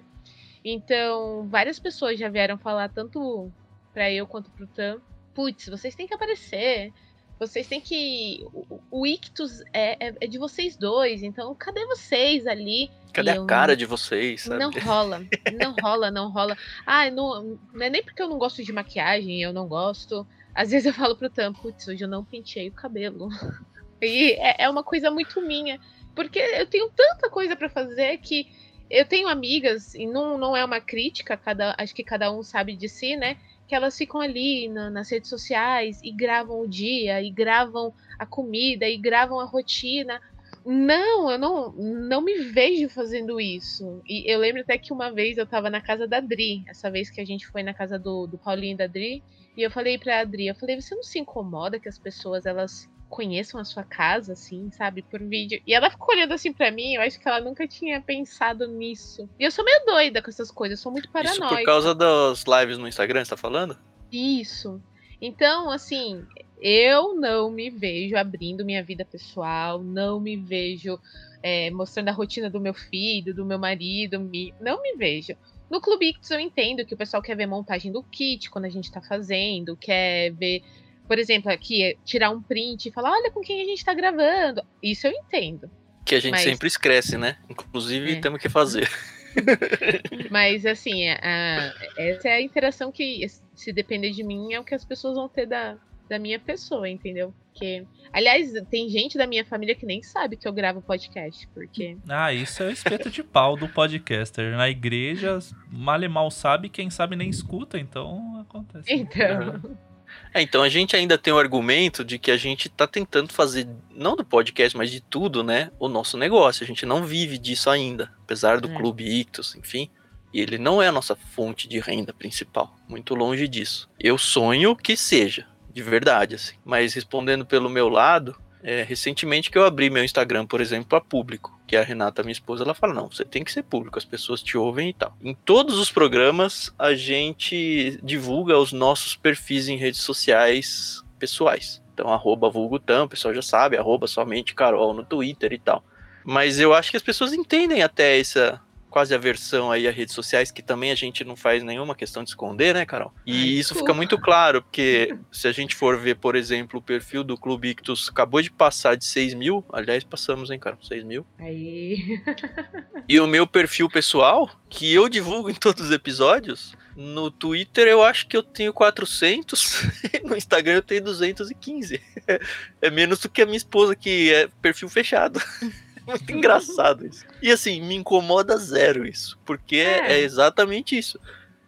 Então, várias pessoas já vieram falar tanto para eu quanto pro Tam, putz, vocês têm que aparecer. Vocês têm que. O, o Ictus é, é, é, de vocês dois, então cadê vocês ali? Cadê a cara de vocês? Sabe? Não rola, não rola, não rola. Ah, não, não é nem porque eu não gosto de maquiagem, eu não gosto. Às vezes eu falo pro Tam, putz, hoje eu não pentei o cabelo. E é, é uma coisa muito minha. Porque eu tenho tanta coisa para fazer que eu tenho amigas, e não, não é uma crítica, cada, acho que cada um sabe de si, né? Que elas ficam ali na, nas redes sociais e gravam o dia, e gravam a comida, e gravam a rotina. Não, eu não, não me vejo fazendo isso. E eu lembro até que uma vez eu tava na casa da Dri, essa vez que a gente foi na casa do, do Paulinho e da Dri, e eu falei pra Adri, eu falei, você não se incomoda que as pessoas, elas conheçam a sua casa, assim, sabe, por vídeo. E ela ficou olhando assim para mim, eu acho que ela nunca tinha pensado nisso. E eu sou meio doida com essas coisas, eu sou muito paranoica. Isso por causa das lives no Instagram, você tá falando? Isso. Então, assim, eu não me vejo abrindo minha vida pessoal, não me vejo é, mostrando a rotina do meu filho, do meu marido, me... não me vejo. No Clube Ictus eu entendo que o pessoal quer ver montagem do kit quando a gente tá fazendo, quer ver por exemplo, aqui, tirar um print e falar, olha com quem a gente tá gravando. Isso eu entendo. Que a gente mas... sempre esquece, né? Inclusive, é. temos que fazer. Mas, assim, a, essa é a interação que, se depender de mim, é o que as pessoas vão ter da, da minha pessoa, entendeu? Porque, aliás, tem gente da minha família que nem sabe que eu gravo podcast, porque... Ah, isso é o espeto de pau do podcaster. Na igreja, mal e mal sabe, quem sabe nem escuta, então acontece. Então... É, então a gente ainda tem o argumento de que a gente está tentando fazer, não do podcast, mas de tudo, né? O nosso negócio. A gente não vive disso ainda, apesar do é. Clube Ictus, enfim. E ele não é a nossa fonte de renda principal. Muito longe disso. Eu sonho que seja, de verdade, assim. Mas respondendo pelo meu lado, é, recentemente que eu abri meu Instagram, por exemplo, para público, que a Renata, minha esposa, ela fala: não, você tem que ser público, as pessoas te ouvem e tal. Em todos os programas, a gente divulga os nossos perfis em redes sociais pessoais. Então, arroba vulgutam, o pessoal já sabe, arroba somente Carol no Twitter e tal. Mas eu acho que as pessoas entendem até essa, quase aversão aí a redes sociais, que também a gente não faz nenhuma questão de esconder, né, Carol? E Ai, isso desculpa. fica muito claro, porque se a gente for ver, por exemplo, o perfil do Clube Ictus acabou de passar de 6 mil, aliás, passamos, hein, Carol? 6 mil. Aí. e o meu perfil pessoal, que eu divulgo em todos os episódios, no Twitter eu acho que eu tenho 400, no Instagram eu tenho 215. É menos do que a minha esposa, que é perfil fechado. Muito engraçado isso. E assim, me incomoda zero isso, porque é. é exatamente isso.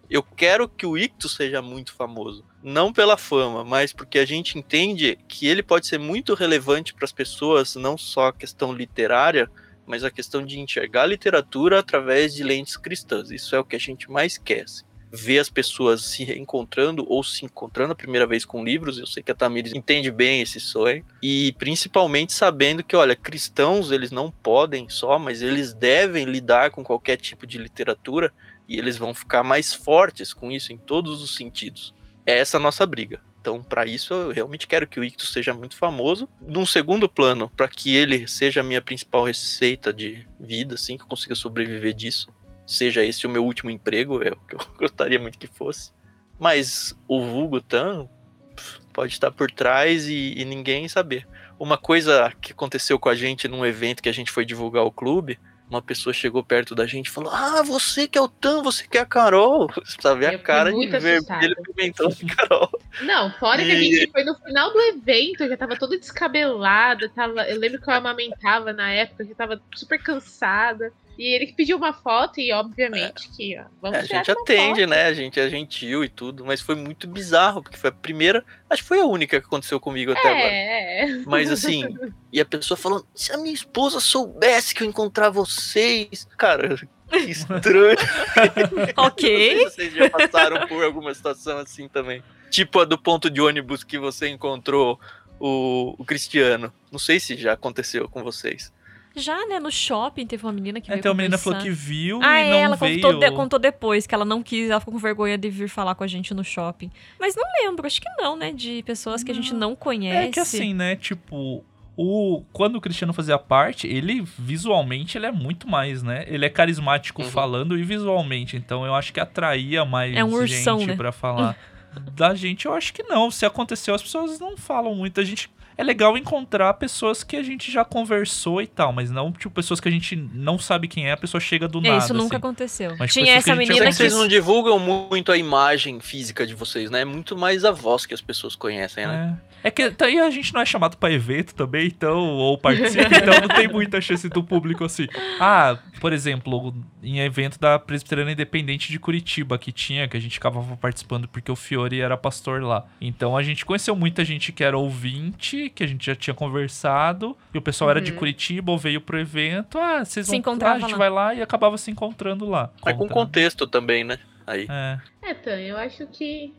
Eu quero que o Ictus seja muito famoso. Não pela fama, mas porque a gente entende que ele pode ser muito relevante para as pessoas, não só a questão literária, mas a questão de enxergar a literatura através de lentes cristãs. Isso é o que a gente mais quer. Assim ver as pessoas se reencontrando ou se encontrando a primeira vez com livros. Eu sei que a Tamires entende bem esse sonho. E principalmente sabendo que, olha, cristãos eles não podem só, mas eles devem lidar com qualquer tipo de literatura e eles vão ficar mais fortes com isso em todos os sentidos. É essa a nossa briga. Então, para isso, eu realmente quero que o Ictus seja muito famoso. Num segundo plano, para que ele seja a minha principal receita de vida, assim, que eu consiga sobreviver disso seja esse o meu último emprego, é o que eu gostaria muito que fosse. Mas o vulgo Tan pode estar por trás e, e, ninguém saber. Uma coisa que aconteceu com a gente num evento que a gente foi divulgar o clube, uma pessoa chegou perto da gente e falou: Ah, você que é o Tan, você que é a Carol. Sabe a cara de vermelho pimentão de Carol. Não, fora e... que a gente foi no final do evento, eu já tava toda descabelada. Tava, eu lembro que eu amamentava na época, eu já tava super cansada. E ele pediu uma foto e, obviamente, é. que ó, vamos é, A gente atende, foto. né? A gente é gentil e tudo, mas foi muito bizarro, porque foi a primeira, acho que foi a única que aconteceu comigo até é. agora. Mas assim, e a pessoa falando: se a minha esposa soubesse que eu encontrar vocês, cara, que estranho. ok. Se vocês já passaram por alguma situação assim também. Tipo a do ponto de ônibus que você encontrou o, o Cristiano. Não sei se já aconteceu com vocês. Já, né, no shopping teve uma menina que é, veio Então a menina falou que viu ah, e é, não ela veio. Contou, de, contou depois que ela não quis, ela ficou com vergonha de vir falar com a gente no shopping. Mas não lembro, acho que não, né, de pessoas que a gente não conhece. É que assim, né, tipo, o quando o Cristiano fazia parte, ele visualmente ele é muito mais, né? Ele é carismático uhum. falando e visualmente, então eu acho que atraía mais é um ursão, gente né? para falar. da gente, eu acho que não. Se aconteceu, as pessoas não falam muito. A gente é legal encontrar pessoas que a gente já conversou e tal, mas não, tipo, pessoas que a gente não sabe quem é, a pessoa chega do É, nada. isso nunca assim. aconteceu. Mas Tinha pessoas que essa a gente já menina que vocês que. não divulgam muito a imagem física de vocês, né? É muito mais a voz que as pessoas conhecem, né? É. É que daí a gente não é chamado pra evento também, então, ou participa, então não tem muita chance do público assim. Ah, por exemplo, em evento da Presbiteriana Independente de Curitiba que tinha, que a gente acabava participando porque o Fiore era pastor lá. Então a gente conheceu muita gente que era ouvinte, que a gente já tinha conversado, e o pessoal era de Uhum. Curitiba ou veio pro evento. Ah, vocês Se vão ah, a gente lá. vai lá e acabava se encontrando lá. Mas com Encontrando. contexto também, né? Aí. É. É, Tan, eu acho que.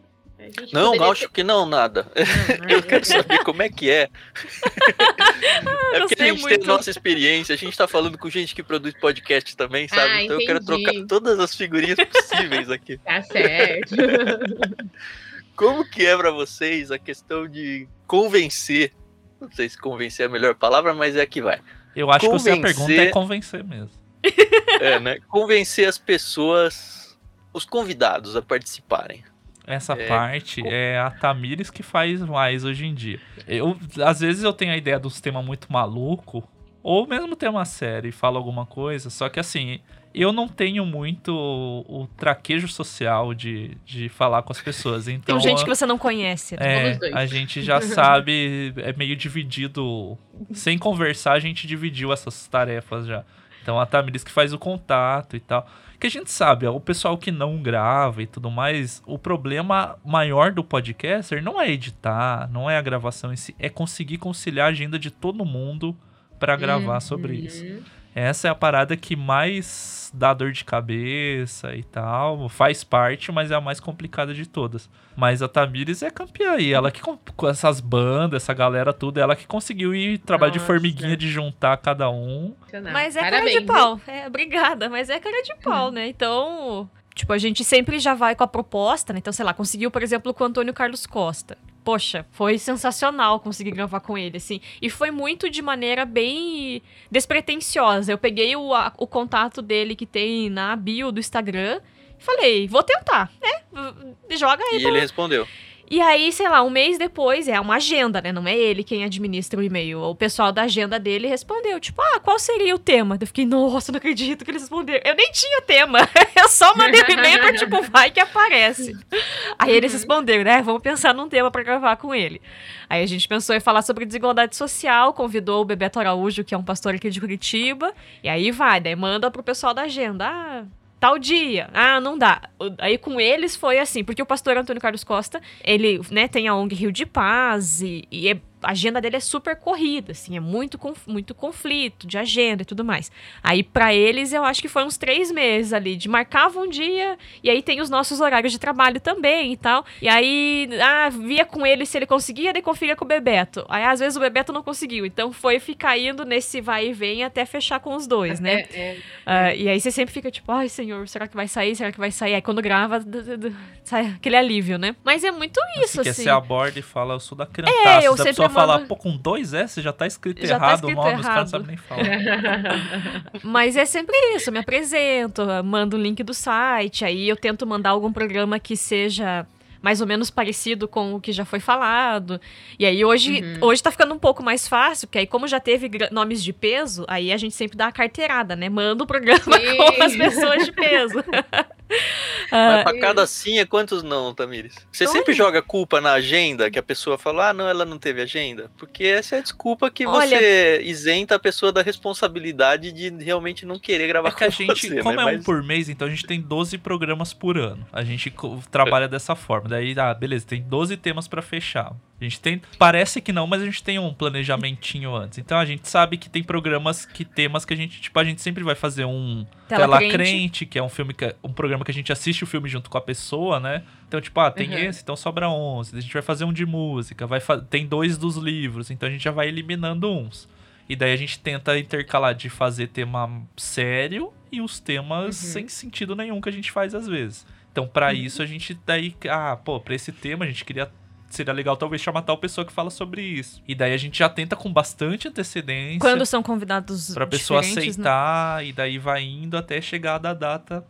Não, acho que não, nada. ter- Não? Eu quero saber como é que é. é porque a gente tem muito. a nossa experiência, a gente tá falando com gente que produz podcast também, sabe? Ah, então eu quero entendi. trocar todas as figurinhas possíveis aqui. Tá certo. Como que é pra vocês a questão de convencer? Não sei se convencer é a melhor palavra, mas é que vai. Eu acho que você, a Convencer- pergunta é convencer mesmo. É, né? Convencer as pessoas, os convidados a participarem. Essa É, parte co- é a Tamires que faz mais hoje em dia. Eu, às vezes eu tenho a ideia dos temas muito maluco, ou mesmo tema sério e falo alguma coisa, só que assim, eu não tenho muito o, o traquejo social de, de falar com as pessoas. Tem Então, gente que você não conhece. é, dois. a gente já sabe, é meio dividido. Sem conversar, a gente dividiu essas tarefas já. Então a Tamiris que faz o contato e tal. Que a gente sabe, ó, o pessoal que não grava e tudo mais, o problema maior do podcaster não é editar, não é a gravação em si, é conseguir conciliar a agenda de todo mundo pra gravar sobre isso. Essa é a parada que mais dá dor de cabeça e tal. Faz parte, mas é a mais complicada de todas. Mas a Tamires é campeã aí. Ela que, com essas bandas, essa galera tudo, ela que conseguiu ir trabalho de formiguinha de juntar cada um. Mas é Parabéns, cara de pau. É, obrigada, mas é cara de pau, né? Então, tipo, a gente sempre já vai com a proposta, né? Então, sei lá, conseguiu, por exemplo, com o Antônio Carlos Costa. Poxa, foi sensacional conseguir gravar com ele, assim. E foi muito de maneira bem despretensiosa. Eu peguei o, a- o contato dele que tem na bio do Instagram e falei, vou tentar, né? Joga aí E ele respondeu. E aí, sei lá, um mês depois, é uma agenda, né? Não é ele quem administra o e-mail. O pessoal da agenda dele respondeu, tipo, ah, qual seria o tema? Eu fiquei, nossa, não acredito que eles responderam. Eu nem tinha tema. Eu só mandei o e-mail pra, tipo, vai que aparece. Aí eles responderam, né? Vamos pensar num tema pra gravar com ele. Aí a gente pensou em falar sobre desigualdade social, convidou o Bebeto Araújo, que é um pastor aqui de Curitiba. E aí vai, daí manda pro pessoal da agenda. Ah, tal dia. Ah, não dá. Aí com eles foi assim, porque o pastor Antônio Carlos Costa, ele, né, tem a ONG Rio de Paz e, e é- a agenda dele é super corrida, assim, é muito, conf- muito conflito de agenda e tudo mais. Aí pra eles eu acho que foi uns três meses ali, de marcava um dia e aí tem os nossos horários de trabalho também e tal. E aí, ah, via com ele se ele conseguia, daí conferia com o Bebeto. Aí às vezes o Bebeto não conseguiu, então foi ficar indo nesse vai e vem até fechar com os dois, né? É, é. Ah, e aí você sempre fica tipo, ai senhor, será que vai sair? Será que vai sair? Aí quando grava, sai aquele alívio, né? Mas é muito isso, que assim. você aborda e fala, eu sou da criança. eu a sempre pessoa fala, mando- pô, com dois S já tá escrito Já tá errado escrito o nome, os caras não sabem nem falar. Mas é sempre isso, eu me apresento, mando o link do site, aí eu tento mandar algum programa que seja mais ou menos parecido com o que já foi falado. E aí hoje, Uhum. hoje tá ficando um pouco mais fácil, porque aí como já teve nomes de peso, aí a gente sempre dá a carteirada, né? Manda o programa Sim. com as pessoas de peso. Mas pra cada sim é quantos não, Tamires? Você Olha. sempre joga culpa na agenda, que a pessoa fala, ah, não, ela não teve agenda. Porque essa é a desculpa que Olha- você isenta a pessoa da responsabilidade de realmente não querer gravar É que a com gente, você, como né? é um Mas- por mês, então a gente tem 12 programas por ano. A gente trabalha dessa forma. Daí, ah, beleza, tem 12 temas pra fechar. A gente tem. Parece que não, mas a gente tem um planejamentinho antes. Então a gente sabe que tem programas que temas que a gente, tipo, a gente sempre vai fazer um Tela Tela, Crente. Crente, que é um filme que, um programa que a gente assiste o filme junto com a pessoa, né? Então, tipo, ah, tem Uhum. esse, então sobra 11. A gente vai fazer um de música, vai tem dois dos livros, então a gente já vai eliminando uns. E daí a gente tenta intercalar de fazer tema sério e os temas Uhum. sem sentido nenhum que a gente faz às vezes. Então, pra isso, a gente daí, ah, pô, pra esse tema a gente queria seria legal talvez chamar tal pessoa que fala sobre isso. E daí a gente já tenta com bastante antecedência Quando são convidados pra pessoa né? aceitar e daí vai indo até chegar da data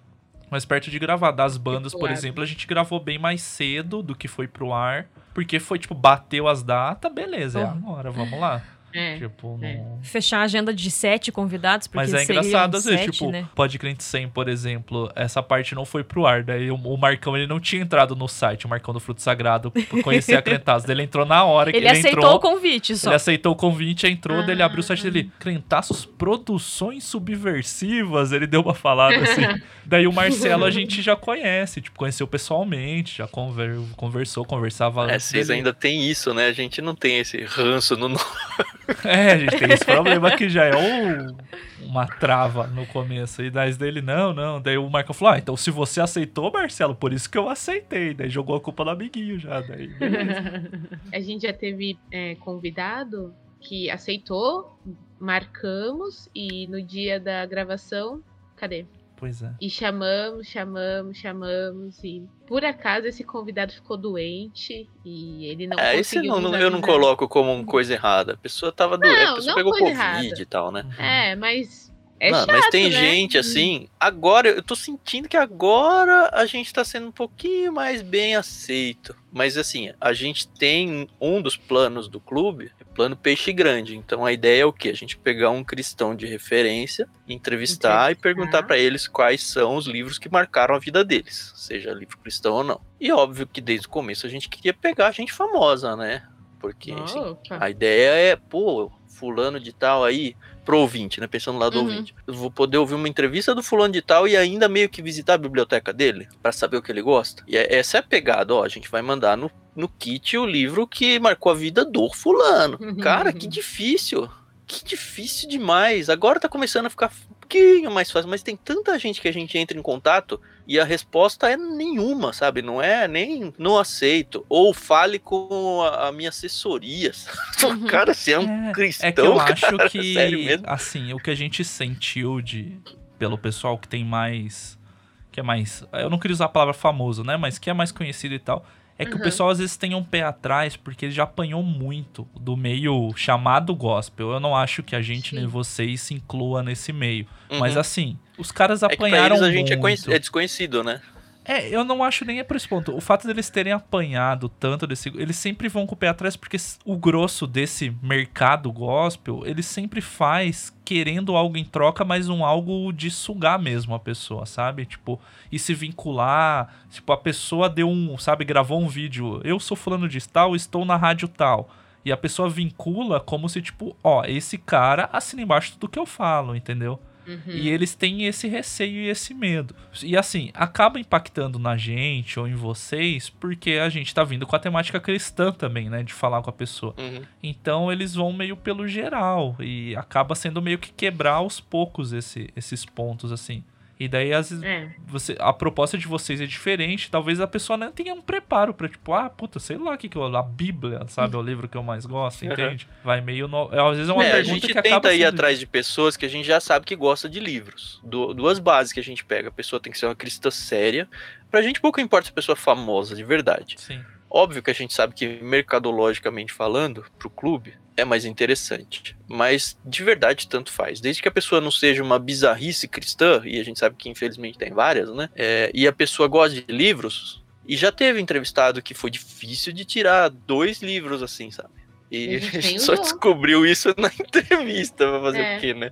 mais perto de gravar. Das bandas, por exemplo, a gente gravou bem mais cedo do que foi pro ar, Porque foi, tipo, bateu as datas, beleza, é agora, vamos lá. É. Tipo, É. não... Fechar a agenda de sete convidados, porque Mas é engraçado, às vezes, sete, tipo, né? Pode Crente 100, por exemplo, essa parte não foi pro ar, daí o, o Marcão, ele não tinha entrado no site, o Marcão do Fruto Sagrado, por conhecer a Crentaços, ele entrou na hora que Ele, ele, aceitou entrou, o convite só. ele aceitou o convite, entrou, daí ele abriu o site Ah. dele, Crentaços Produções Subversivas, ele deu uma falada assim. daí o Marcelo a gente já conhece, tipo, conheceu pessoalmente, já conver, conversou, conversava É, vocês dele. ainda tem isso, né? A gente não tem esse ranço no nome. É, a gente tem esse problema que já é um- uma trava no começo. E daí dele, não, não. Daí o Marcão falou: Ah, então se você aceitou, Marcelo, por isso que eu aceitei. Daí jogou a culpa no amiguinho já. Daí. A gente já teve é, convidado que aceitou, marcamos e no dia da gravação, cadê? Pois é. E chamamos, chamamos, chamamos e por acaso esse convidado ficou doente e ele não É, esse conseguiu não, eu não coloco como uma coisa errada. A pessoa tava doente, a pessoa não pegou Covid errada. e tal, né? É, mas é não, chato, mas tem né? gente assim. Agora, eu tô sentindo que agora a gente tá sendo um pouquinho mais bem aceito. Mas assim, a gente tem um dos planos do clube, plano peixe grande. Então a ideia é o quê? A gente pegar um cristão de referência, entrevistar, e Entrevistar. perguntar pra eles quais são os livros que marcaram a vida deles, seja livro cristão ou não. E óbvio que desde o começo a gente queria pegar gente famosa, né? Porque, assim, Opa. a ideia é, pô, fulano de tal aí, pro ouvinte, né? Pensando lá do Uhum. ouvinte. Eu vou poder ouvir uma entrevista do fulano de tal e ainda meio que visitar a biblioteca dele, pra saber o que ele gosta. E é- essa é a pegada, ó. A gente vai mandar no, no kit o livro que marcou a vida do fulano. Cara, que difícil. Que difícil demais. Agora tá começando a ficar pouquinho mais fácil, mas tem tanta gente que a gente entra em contato e a resposta é nenhuma, sabe? Não é nem não aceito. Ou fale com a, a minha assessoria. Uhum. Cara, você é um É, cristão. É que eu acho cara, que, sério mesmo? assim, o que a gente sentiu de pelo pessoal que tem mais. Que é mais. Eu não queria usar a palavra famoso, né? Mas que é mais conhecido e tal. É que o Uhum. pessoal às vezes tem um pé atrás porque ele já apanhou muito do meio chamado gospel. Eu não acho que a gente Sim. nem vocês se inclua nesse meio. Mas Uhum. assim, os caras é que pra apanharam eles a gente é, muito. conheci- é desconhecido, né? É, eu não acho nem é por esse ponto. O fato deles terem apanhado tanto desse. Eles sempre vão com o pé atrás, porque o grosso desse mercado gospel, ele sempre faz querendo algo em troca, mas um algo de sugar mesmo a pessoa, sabe? Tipo, e se vincular. Tipo, a pessoa deu um. Sabe, gravou um vídeo. Eu sou fulano de tal, estou na rádio tal. E a pessoa vincula como se, tipo, ó, esse cara assina embaixo tudo que eu falo, entendeu? Uhum. E eles têm esse receio e esse medo. E assim, acaba impactando na gente ou em vocês, porque a gente tá vindo com a temática cristã também, né? De falar com a pessoa. Uhum. Então eles vão meio pelo geral. E acaba sendo meio que quebrar aos poucos esse- esses pontos, assim. E daí, às vezes, É. você, a proposta de vocês é diferente. Talvez a pessoa não tenha um preparo pra, tipo, ah, puta, sei lá o que, que eu. A Bíblia, sabe? É o livro que eu mais gosto, Uhum. entende? Vai meio. No... é, Às vezes é uma É, a pergunta gente que acaba tenta ir sendo- atrás de pessoas que a gente já sabe que gosta de livros. Du- duas bases que a gente pega. A pessoa tem que ser uma cristã séria. Pra gente pouco importa se a pessoa é famosa, de verdade. Sim. Óbvio que a gente sabe que, mercadologicamente falando, pro clube, é mais interessante. Mas, de verdade, tanto faz. Desde que a pessoa não seja uma bizarrice cristã, e a gente sabe que infelizmente tem várias, né? É, e a pessoa gosta de livros, e já teve entrevistado que foi difícil de tirar dois livros assim, sabe? E a gente só descobriu isso na entrevista, pra fazer É. o quê, né?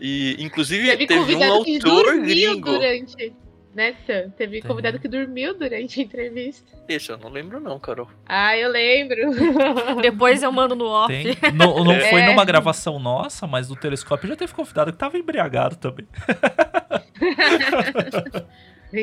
E, inclusive, Teve, teve, um autor gringo. durante. Né, Sam? Teve Tem. convidado que dormiu durante a entrevista. Esse eu não lembro, não, Carol. Ah, eu lembro. Depois eu mando no off. Tem. Não, não foi É. numa gravação nossa, mas do telescópio já teve convidado que tava embriagado também.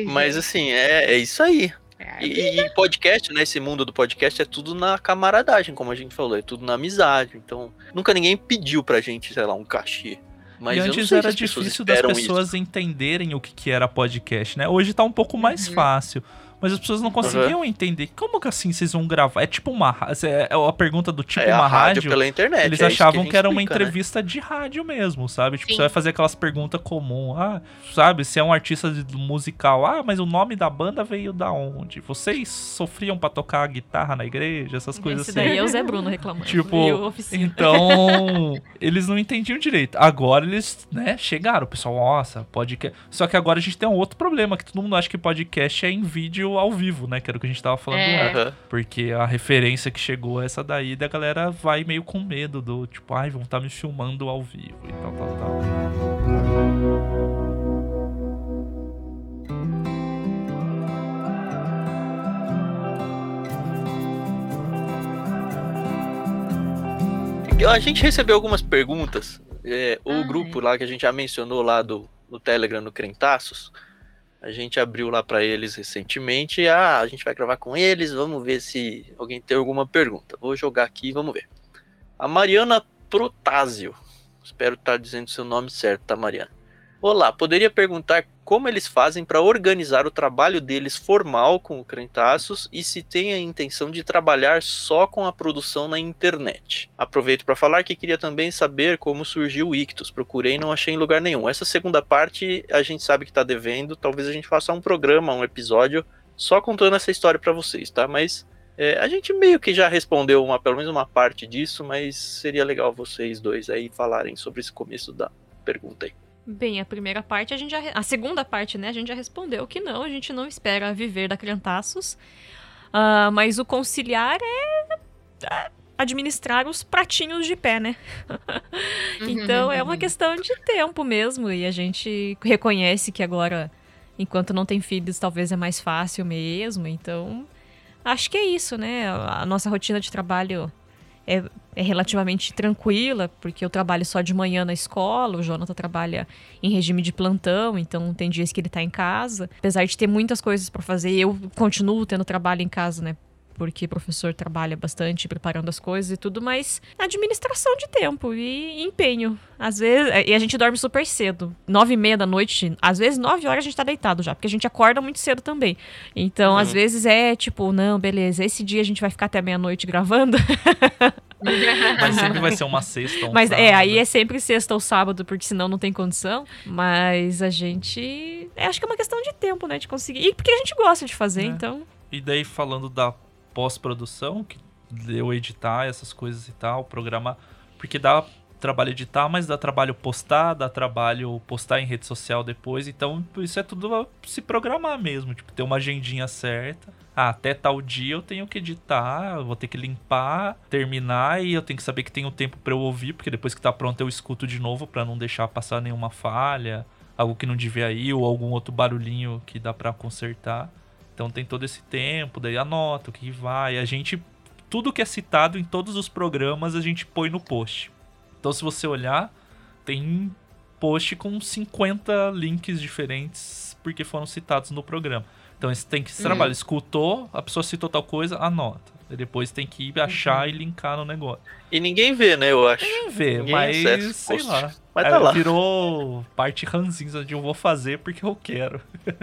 Mas assim, é, é isso aí. É, E, e podcast, né? Esse mundo do podcast é tudo na camaradagem, como a gente falou, é tudo na amizade. Então, nunca ninguém pediu pra gente, sei lá, um cachê. Mas e antes era pessoas difícil das pessoas entenderem o que, que era podcast, né? Hoje tá um pouco mais Uhum. fácil. Mas as pessoas não conseguiam entender. Como que assim vocês vão gravar? É tipo uma. ra- É a pergunta do isso. tipo é uma a rádio, rádio. pela internet. Eles é isso achavam que, gente era uma explica, né? entrevista de rádio mesmo, sabe? Tipo, Sim. você vai fazer aquelas perguntas comuns. Ah, sabe, se é um artista de- musical. Ah, mas o nome da banda veio da onde? Vocês sofriam pra tocar guitarra na igreja? Essas coisas Esse assim. daí é o Zé Bruno reclamando. Tipo, E. Então, eles não entendiam direito. Agora eles, né, chegaram. O pessoal, nossa, podcast. Só que agora a gente tem um outro problema, que todo mundo acha que podcast é em vídeo vídeo ao vivo, né? Que era o que a gente tava falando É. Porque a referência que chegou é essa daí, da galera vai meio com medo do tipo, ai, vão estar me filmando ao vivo e tal, tal, tal. A gente recebeu algumas perguntas. É, o Ah, grupo lá que a gente já mencionou lá do, no Telegram, no Crentaços, a gente abriu lá para eles recentemente. Ah, a gente vai gravar com eles, vamos ver se alguém tem alguma pergunta. Vou jogar aqui, vamos ver. A Mariana Protásio. Espero estar dizendo seu nome certo, tá, Mariana? Olá, poderia perguntar como eles fazem para organizar o trabalho deles formal com o Crentaços e se tem a intenção de trabalhar só com a produção na internet. Aproveito para falar que queria também saber como surgiu o Ictus. Procurei e não achei em lugar nenhum. Essa segunda parte a gente sabe que está devendo. Talvez a gente faça um programa, um episódio só contando essa história para vocês, tá? Mas é, a gente meio que já respondeu uma, pelo menos uma parte disso, mas seria legal vocês dois aí falarem sobre esse começo da pergunta aí. Bem, a primeira parte a gente já. A segunda parte, né? A gente já respondeu que não, a gente não espera viver da Criantaços. Ah, mas o conciliar é é administrar os pratinhos de pé, né? então é uma questão de tempo mesmo. E a gente reconhece que agora, enquanto não tem filhos, talvez é mais fácil mesmo. Então, acho que é isso, né? A nossa rotina de trabalho é, é relativamente tranquila, porque eu trabalho só de manhã na escola, o Jonathan trabalha em regime de plantão, então tem dias que ele tá em casa. Apesar de ter muitas coisas para fazer, eu continuo tendo trabalho em casa, né? Porque o professor trabalha bastante preparando as coisas e tudo, mas administração de tempo e empenho. Às vezes. E a gente dorme super cedo. Nove e meia da noite, às vezes nove horas a gente tá deitado já, porque a gente acorda muito cedo também. Então, Uhum. às vezes é tipo, não, beleza, esse dia a gente vai ficar até meia-noite gravando. Mas sempre vai ser uma sexta ou um Mas é, sábado. aí é sempre sexta ou sábado, porque senão não tem condição. Mas a gente. é, acho que é uma questão de tempo, né? De conseguir. E porque a gente gosta de fazer, É. então. E daí falando da pós-produção, que eu editar essas coisas e tal, programar, porque dá trabalho editar, mas dá trabalho postar, dá trabalho postar em rede social depois, então isso é tudo se programar mesmo, tipo, ter uma agendinha certa. Ah, até tal dia eu tenho que editar, vou ter que limpar, terminar e eu tenho que saber que tem um tempo pra eu ouvir, porque depois que tá pronto eu escuto de novo pra não deixar passar nenhuma falha, algo que não devia ir ou algum outro barulhinho que dá pra consertar. Então tem todo esse tempo, daí anota o que vai. A gente. Tudo que é citado em todos os programas a gente põe no post. Então se você olhar, tem post com 50 links diferentes porque foram citados no programa. Então esse tem que esse Uhum. trabalho. Escutou, a pessoa citou tal coisa, anota. E depois tem que ir achar e linkar no negócio. E ninguém vê, né, eu acho. Quem vê, Ninguém mas acessa sei posts. lá. Mas É, tá lá. Virou parte ranzinza de eu vou fazer porque eu quero.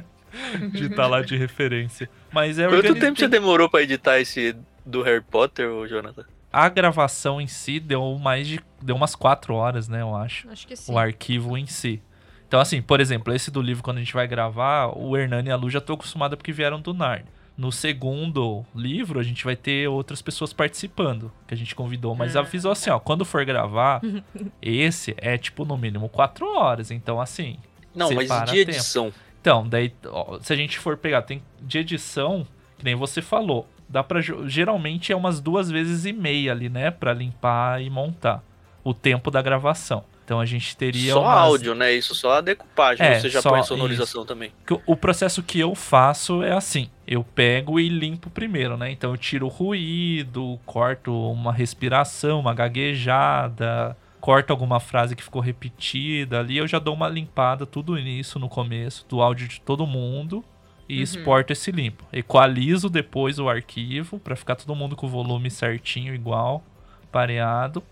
de estar lá de referência. Mas é Quanto organiz- tempo você demorou pra editar esse do Harry Potter, ô Jonathan? A gravação em si deu mais de. Deu umas quatro horas, né? Eu acho. Acho que sim. O arquivo em si. Então, assim, por exemplo, esse do livro, quando a gente vai gravar, o Hernani e a Lu já tô acostumada porque vieram do Nard. No segundo livro, a gente vai ter outras pessoas participando, que a gente convidou, mas Ah. avisou assim, ó, quando for gravar, esse é, tipo, no mínimo quatro horas. Então, assim, Não, mas de tempo. Então, daí, ó, se a gente for pegar, tem de edição, que nem você falou, dá pra. jo- Geralmente é umas duas vezes e meia ali, né? Pra limpar e montar o tempo da gravação. Então a gente teria. Só umas- áudio, né? Isso só a decupagem. É, você já põe a sonorização também. que o- O processo que eu faço é assim: eu pego e limpo primeiro, né? Então eu tiro o ruído, corto uma respiração, uma gaguejada, corto alguma frase que ficou repetida ali. Eu já dou uma limpada, tudo nisso no começo, do áudio de todo mundo. E Uhum. exporto esse limpo. Equalizo depois o arquivo pra ficar todo mundo com o volume certinho, igual, pareado.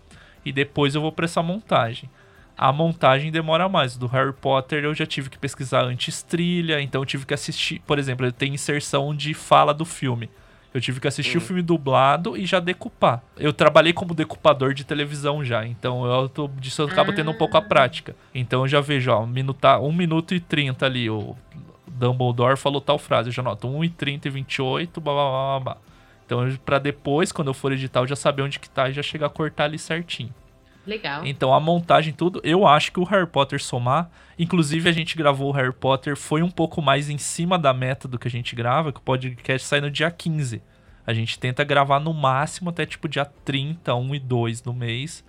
E depois eu vou pra essa montagem. A montagem demora mais. Do Harry Potter eu já tive que pesquisar antes trilha, então eu tive que assistir. Por exemplo, ele tem inserção de fala do filme. Eu tive que assistir Hum. o filme dublado e já decupar. Eu trabalhei como decupador de televisão já, então eu tô, disso eu acabo tendo um pouco a prática. Então eu já vejo, ó, minuta, 1 minuto e 30 ali, o Dumbledore falou tal frase, eu já noto 1 e 30 e 28, blá blá blá blá. blá. Então pra depois, quando eu for editar, eu já saber onde que tá e já chegar a cortar ali certinho. Legal. Então a montagem, tudo, eu acho que o Harry Potter somar. Inclusive, a gente gravou o Harry Potter, foi um pouco mais em cima da meta do que a gente grava, que o podcast sai no dia 15. A gente tenta gravar no máximo até tipo dia 30, 1 e 2 no mês,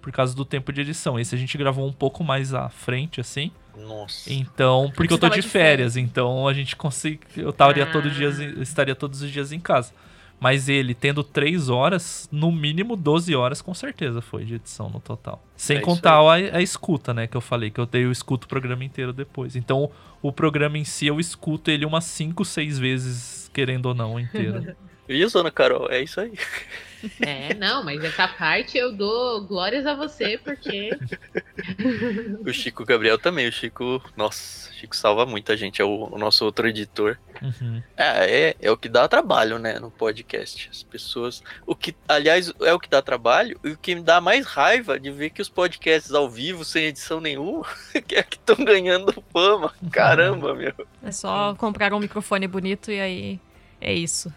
por causa do tempo de edição. Esse a gente gravou um pouco mais à frente, assim. Nossa. Então, porque Você eu tô de de férias, então a gente consegue. Eu estaria Ah. todo dia, eu estaria todos os dias em casa. Mas ele, tendo 3 horas, no mínimo 12 horas, com certeza foi de edição no total. Sem É contar a, a escuta, né? Que eu falei, que eu dei eu escuto o programa inteiro depois. Então, o programa em si, eu escuto ele umas 5, 6 vezes, querendo ou não, inteiro. Isso, Ana Carol, é isso aí. É, não, mas essa parte eu dou glórias a você, porque. O Chico Gabriel também. O Chico, nossa, o Chico salva muita gente. É o, o nosso outro editor. Uhum. É, é, é o que dá trabalho, né, no podcast. As pessoas. O que, aliás, é o que dá trabalho e o que me dá mais raiva de ver que os podcasts ao vivo, sem edição nenhuma, que é que estão ganhando fama. Caramba, meu. É só comprar um microfone bonito e aí é isso.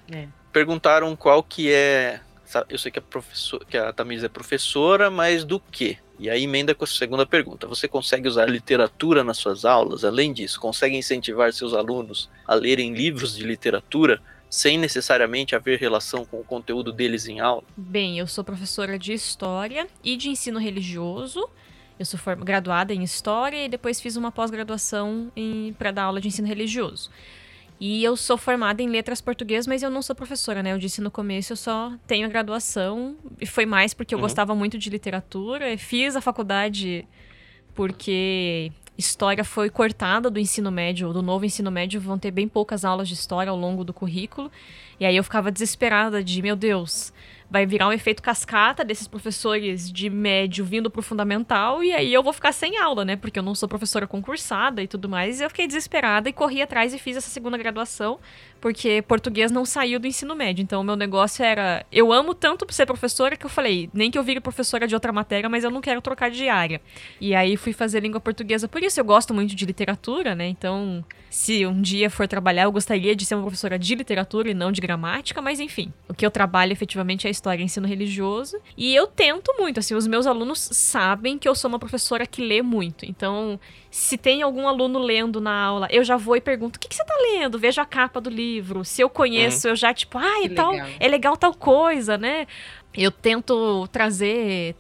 Perguntaram qual que é. Eu sei que a, professor, que a Tamires é professora, mas do quê? E aí emenda com a segunda pergunta. Você consegue usar literatura nas suas aulas? Além disso, consegue incentivar seus alunos a lerem livros de literatura sem necessariamente haver relação com o conteúdo deles em aula? Bem, eu sou professora de História e de Ensino Religioso. Eu sou graduada em História e depois fiz uma pós-graduação para dar aula de ensino religioso. E eu sou formada em letras português, mas eu não sou professora, né? Eu disse no começo, eu só tenho a graduação. E foi mais porque eu Uhum. gostava muito de literatura. Fiz a faculdade porque história foi cortada do ensino médio, do novo ensino médio. Vão ter bem poucas aulas de história ao longo do currículo. E aí eu ficava desesperada de, meu Deus, vai virar um efeito cascata desses professores de médio vindo pro fundamental e aí eu vou ficar sem aula, né? Porque eu não sou professora concursada e tudo mais. E eu fiquei desesperada e corri atrás e fiz essa segunda graduação, porque português não saiu do ensino médio. Então o meu negócio era, eu amo tanto ser professora que eu falei, nem que eu vire professora de outra matéria, mas eu não quero trocar de área. E aí fui fazer língua portuguesa. Por isso eu gosto muito de literatura, né? Então, se um dia for trabalhar, eu gostaria de ser uma professora de literatura e não de gramática, mas enfim, o que eu trabalho efetivamente é história e ensino religioso. E eu tento muito, assim, os meus alunos sabem que eu sou uma professora que lê muito. Então, se tem algum aluno lendo na aula, eu já vou e pergunto: o que, que você tá lendo? Vejo a capa do livro. Se eu conheço, eu já, tipo, ah, é tal, legal. é legal tal coisa, né? Eu tento trazer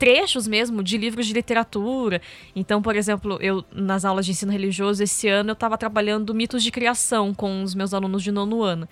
trechos mesmo de livros de literatura. Então, por exemplo, eu nas aulas de ensino religioso esse ano eu estava trabalhando mitos de criação com os meus alunos de nono ano.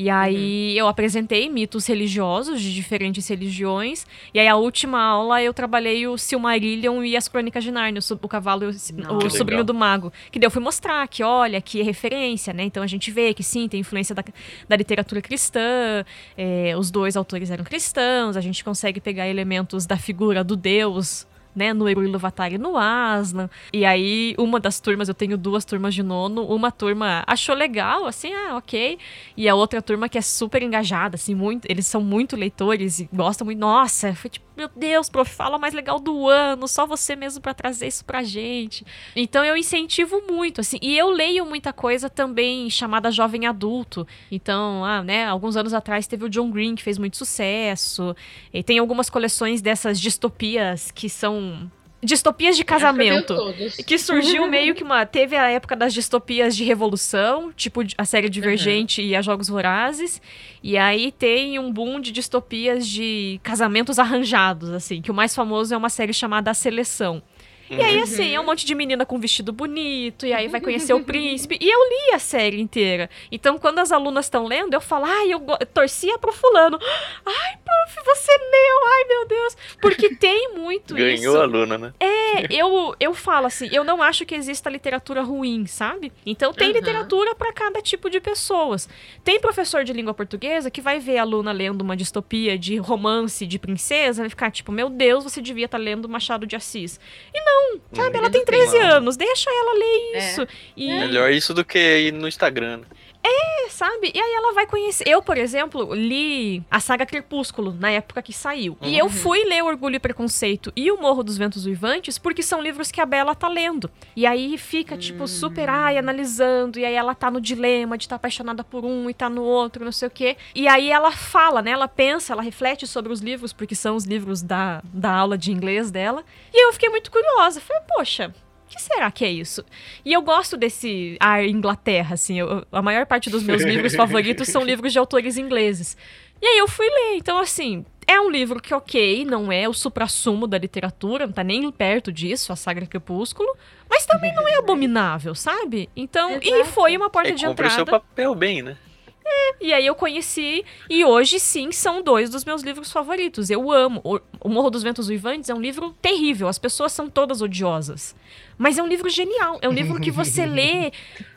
E aí eu apresentei mitos religiosos de diferentes religiões. E aí a última aula eu trabalhei o Silmarillion e as Crônicas de Nárnia, o, o cavalo e o, Nossa. o sobrinho legal. do mago. Que daí eu fui mostrar que, olha, que é referência, né? Então a gente vê que sim, tem influência da, da literatura cristã. é, os dois autores eram cristãos. A gente consegue pegar elementos da figura do Deus né, no Eru Iluvatar e no Aslan. E aí, uma das turmas, eu tenho duas turmas de nono, uma turma achou legal, assim, ah, ok. E a outra turma que é super engajada, assim, muito, eles são muito leitores e gostam muito. Nossa, foi tipo, meu Deus, prof, fala mais legal do ano, só você mesmo pra trazer isso pra gente. Então eu incentivo muito, assim, e eu leio muita coisa também chamada jovem adulto. Então, ah, né, alguns anos atrás teve o John Green que fez muito sucesso. E tem algumas coleções dessas distopias que são distopias de casamento. Acho que surgiu meio que uma. Teve a época das distopias de revolução, tipo a série Divergente e a Jogos Vorazes. E aí tem um boom de distopias de casamentos arranjados, assim. Que o mais famoso é uma série chamada A Seleção. E aí, assim, é um monte de menina com vestido bonito, e aí vai conhecer o príncipe. E eu li a série inteira. Então, quando as alunas estão lendo, eu falo, ai, eu go- torcia pro fulano. Ai, prof, você leu, ai, meu Deus. Porque tem muito Ganhou isso. a aluna, né? É, eu, eu falo assim, eu não acho que exista literatura ruim, sabe? Então tem Uhum. literatura pra cada tipo de pessoas. Tem professor de língua portuguesa que vai ver a aluna lendo uma distopia de romance de princesa, vai ficar tipo, meu Deus, você devia estar lendo Machado de Assis. E não, sabe? Ela tem 13 Não. anos, deixa ela ler É. isso. E Melhor isso do que ir no Instagram. É, sabe? E aí ela vai conhecer. Eu, por exemplo, li a saga Crepúsculo na época que saiu. E eu fui ler Orgulho e Preconceito e O Morro dos Ventos Uivantes porque são livros que a Bela tá lendo. E aí fica, tipo, super, ai, analisando. E aí ela tá no dilema de estar tá apaixonada por um e tá no outro, não sei o quê. E aí ela fala, né? Ela pensa, ela reflete sobre os livros, porque são os livros da, da aula de inglês dela. E eu fiquei muito curiosa. Falei, poxa, que será que é isso? E eu gosto desse ar Inglaterra, assim. Eu, a maior parte dos meus livros favoritos são livros de autores ingleses. E aí eu fui ler. Então, assim, é um livro que, ok, não é o supra-sumo da literatura, não tá nem perto disso, a Sagra Crepúsculo, mas também não é abominável, sabe? Então, Exato. e foi uma porta é, de entrada. seu papel bem, né? É, e aí eu conheci, e hoje sim são dois dos meus livros favoritos. Eu amo. O Morro dos Ventos Uivantes é um livro terrível, as pessoas são todas odiosas. Mas é um livro genial. É um livro que você lê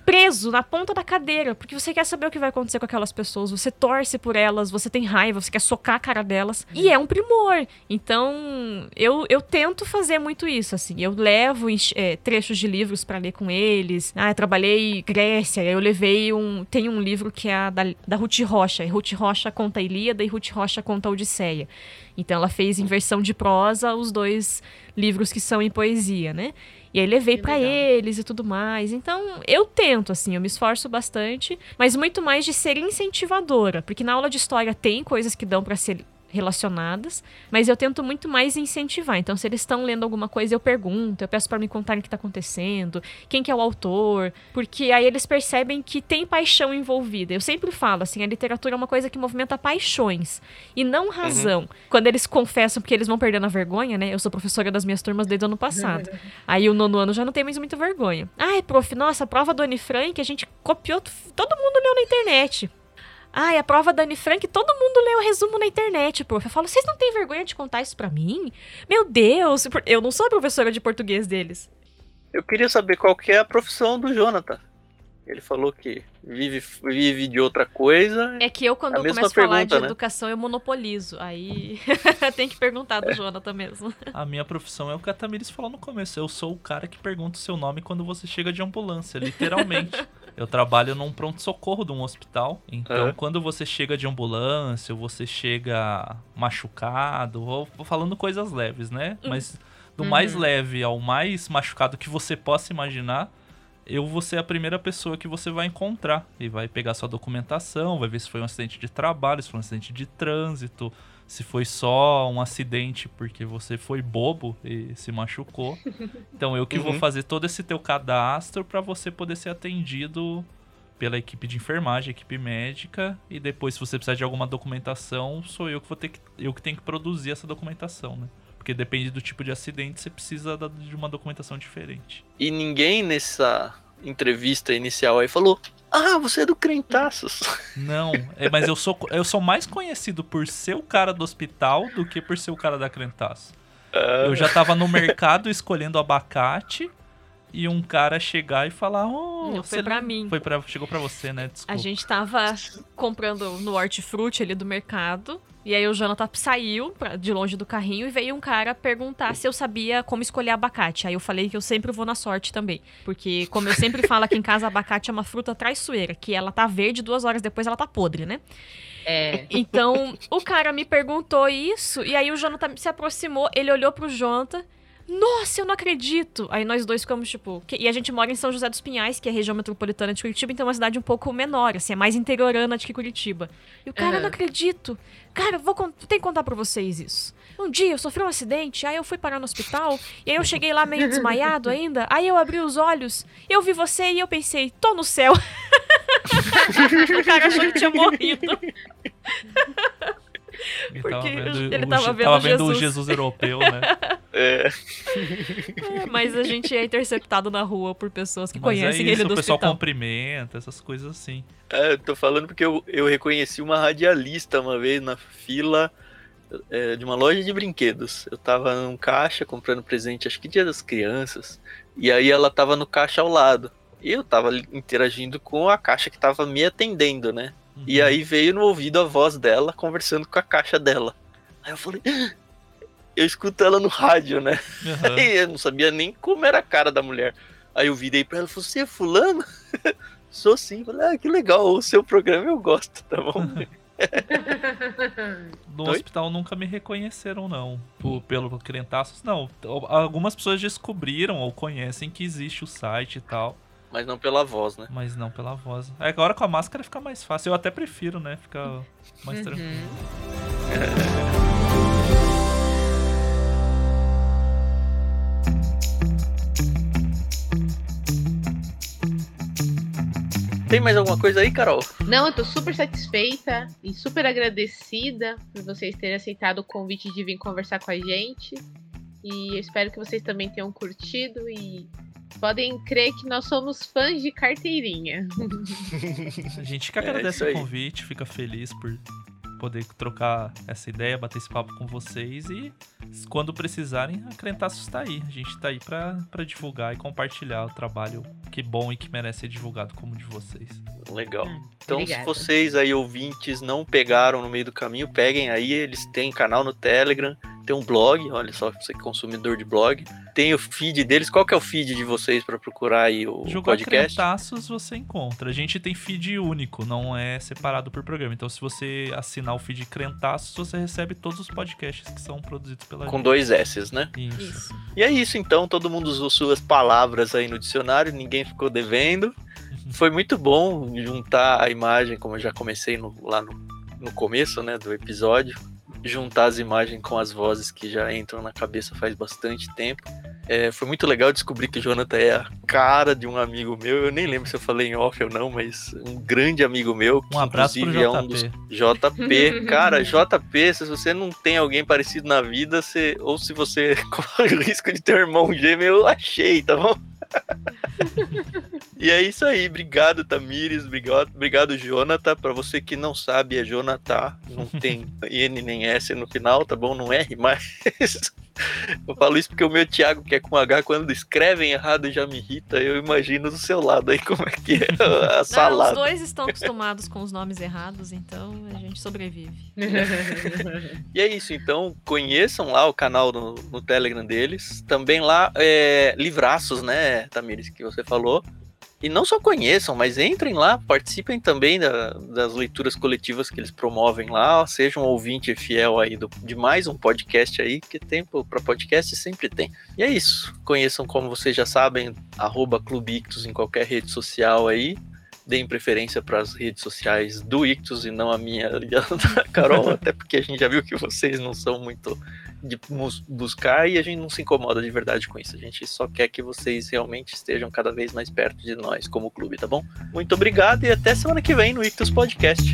preso na ponta da cadeira, porque você quer saber o que vai acontecer com aquelas pessoas, você torce por elas, você tem raiva, você quer socar a cara delas. E é um primor. Então, eu, eu tento fazer muito isso, assim. Eu levo é, trechos de livros para ler com eles. Ah, eu trabalhei Grécia, eu levei um. Tem um livro que é da, da Ruth Rocha. E Ruth Rocha conta a Ilíada e Ruth Rocha conta a Odisseia. Então, ela fez em versão de prosa os dois livros que são em poesia, né? E aí levei para eles e tudo mais. Então, eu tento, assim, eu me esforço bastante, mas muito mais de ser incentivadora, porque na aula de história tem coisas que dão para ser relacionadas, mas eu tento muito mais incentivar. Então, se eles estão lendo alguma coisa, eu pergunto, eu peço para me contarem o que está acontecendo, quem que é o autor, porque aí eles percebem que tem paixão envolvida. Eu sempre falo assim, a literatura é uma coisa que movimenta paixões e não uhum. razão. Uhum. Quando eles confessam porque eles vão perdendo a vergonha, né? Eu sou professora das minhas turmas desde o ano passado. aí o nono ano já não tem mais muita vergonha. Ai, prof, nossa, a prova do Anne Frank, a gente copiou, todo mundo leu na internet. Ai, a prova da Anne Frank, todo mundo lê o resumo na internet, prof. Eu falo, vocês não têm vergonha de contar isso pra mim? Meu Deus, eu não sou a professora de português deles. Eu queria saber qual que é a profissão do Jonathan. Ele falou que vive, vive de outra coisa. É que eu, quando eu começo a falar de né? educação, eu monopolizo. Aí tem que perguntar do é. Jonathan mesmo. A minha profissão é o que a Tamiris falou no começo. Eu sou o cara que pergunta o seu nome quando você chega de ambulância, literalmente. Eu trabalho num pronto-socorro de um hospital. Então, é. quando você chega de ambulância, ou você chega machucado, ou falando coisas leves, né? Hum. Mas do uhum. mais leve ao mais machucado que você possa imaginar, eu vou ser a primeira pessoa que você vai encontrar. E vai pegar sua documentação, vai ver se foi um acidente de trabalho, se foi um acidente de trânsito, se foi só um acidente porque você foi bobo e se machucou. Então eu que uhum. vou fazer todo esse teu cadastro para você poder ser atendido pela equipe de enfermagem, equipe médica, e depois se você precisar de alguma documentação, sou eu que vou ter que eu que tenho que produzir essa documentação, né? Porque depende do tipo de acidente, você precisa de uma documentação diferente. E ninguém nessa entrevista inicial aí falou: ah, você é do Crentaços. Não, é, mas eu sou, eu sou mais conhecido por ser o cara do hospital do que por ser o cara da Crentaço. Ah. Eu já tava no mercado escolhendo abacate e um cara chegar e falar: Oh, não, foi pra mim. Foi pra, chegou pra você, né? Desculpa. A gente tava comprando no hortifruti ali do mercado. E aí o Jonathan saiu pra, de longe do carrinho e veio um cara perguntar se eu sabia como escolher abacate. Aí eu falei que eu sempre vou na sorte também. Porque, como eu sempre falo aqui em casa, abacate é uma fruta traiçoeira, que ela tá verde duas horas depois ela tá podre, né? É. Então, o cara me perguntou isso, e aí o Jonathan se aproximou, ele olhou pro Jonathan nossa, eu não acredito! Aí nós dois ficamos, tipo. Que, e a gente mora em São José dos Pinhais, que é a região metropolitana de Curitiba, então é uma cidade um pouco menor, assim, é mais interiorana do que Curitiba. E o cara, uhum. eu não acredito! Cara, vou tenho que contar pra vocês isso. Um dia eu sofri um acidente, aí eu fui parar no hospital, e aí eu cheguei lá meio desmaiado ainda, aí eu abri os olhos, eu vi você e eu pensei, tô no céu. o cara achou que tinha morrido. Porque tava vendo, ele tava vendo, tava vendo Jesus. o Jesus europeu, né? É. é. Mas a gente é interceptado na rua por pessoas que mas é conhecem é isso, ele do o pessoal hospital. cumprimenta, essas coisas assim. É, eu tô falando porque eu, eu reconheci uma radialista uma vez na fila é, de uma loja de brinquedos. Eu tava num caixa comprando presente, acho que dia das crianças. E aí ela tava no caixa ao lado. E eu tava interagindo com a caixa que tava me atendendo, né? Uhum. E aí veio no ouvido a voz dela conversando com a caixa dela. Aí eu falei, ah! eu escuto ela no rádio, né? Uhum. E eu não sabia nem como era a cara da mulher. Aí eu virei pra ela e falei, você é fulano? Sou sim. Falei, ah, que legal, o seu programa eu gosto, tá bom? No Oi? hospital nunca me reconheceram, não. Por, pelo Crentaços, não. Algumas pessoas descobriram ou conhecem que existe o site e tal. Mas não pela voz, né? Mas não pela voz. É, agora com a máscara fica mais fácil. Eu até prefiro, né? Fica mais uhum. tranquilo. Tem mais alguma coisa aí, Carol? Não, eu tô super satisfeita e super agradecida por vocês terem aceitado o convite de vir conversar com a gente. E eu espero que vocês também tenham curtido e podem crer que nós somos fãs de carteirinha. A gente que agradece é o convite, fica feliz por poder trocar essa ideia, bater esse papo com vocês e quando precisarem, a Crentaços está aí. A gente está aí para divulgar e compartilhar o trabalho que bom e que merece ser divulgado como de vocês. Legal. Hum, então, obrigada. se vocês aí, ouvintes, não pegaram no meio do caminho, peguem aí. Eles têm canal no Telegram, tem um blog, olha só, você que é consumidor de blog tem o feed deles. Qual que é o feed de vocês para procurar aí o Jogar podcast? Crentaços você encontra. A gente tem feed único, não é separado por programa. Então, se você assinar o feed Crentaços, você recebe todos os podcasts que são produzidos pela Com gente. dois S's, né? Isso. isso. E é isso, então. Todo mundo usou suas palavras aí no dicionário, ninguém ficou devendo. Uhum. Foi muito bom juntar a imagem, como eu já comecei no, lá no, no começo né, do episódio juntar as imagens com as vozes que já entram na cabeça faz bastante tempo. É, foi muito legal descobrir que o Jonathan é a cara de um amigo meu. Eu nem lembro se eu falei em off ou não, mas um grande amigo meu. Que um abraço pro JP. É um dos JP. Cara, JP, se você não tem alguém parecido na vida, você... ou se você corre o risco de ter um irmão gêmeo, eu achei, tá bom? E é isso aí. Obrigado, Tamires. Obrigado, obrigado Jonathan. Para você que não sabe, é Jonathan. Não tem N nem S no final, tá bom? Não R, mas. Eu falo isso porque o meu Thiago, que é com H, quando escrevem errado já me irrita. Eu imagino do seu lado aí como é que é a salada. Não, os dois estão acostumados com os nomes errados, então a gente sobrevive. e é isso, então conheçam lá o canal no, no Telegram deles. Também lá, é, livraços, né, Tamires, que você falou. E não só conheçam, mas entrem lá, participem também da, das leituras coletivas que eles promovem lá, sejam um ouvinte fiel aí do, de mais um podcast aí, que tempo para podcast sempre tem. E é isso. Conheçam, como vocês já sabem, arroba Clube Ictus em qualquer rede social aí. Deem preferência para as redes sociais do Ictus e não a minha da Carol, até porque a gente já viu que vocês não são muito de buscar e a gente não se incomoda de verdade com isso. A gente só quer que vocês realmente estejam cada vez mais perto de nós como clube, tá bom? Muito obrigado e até semana que vem no Ictus Podcast.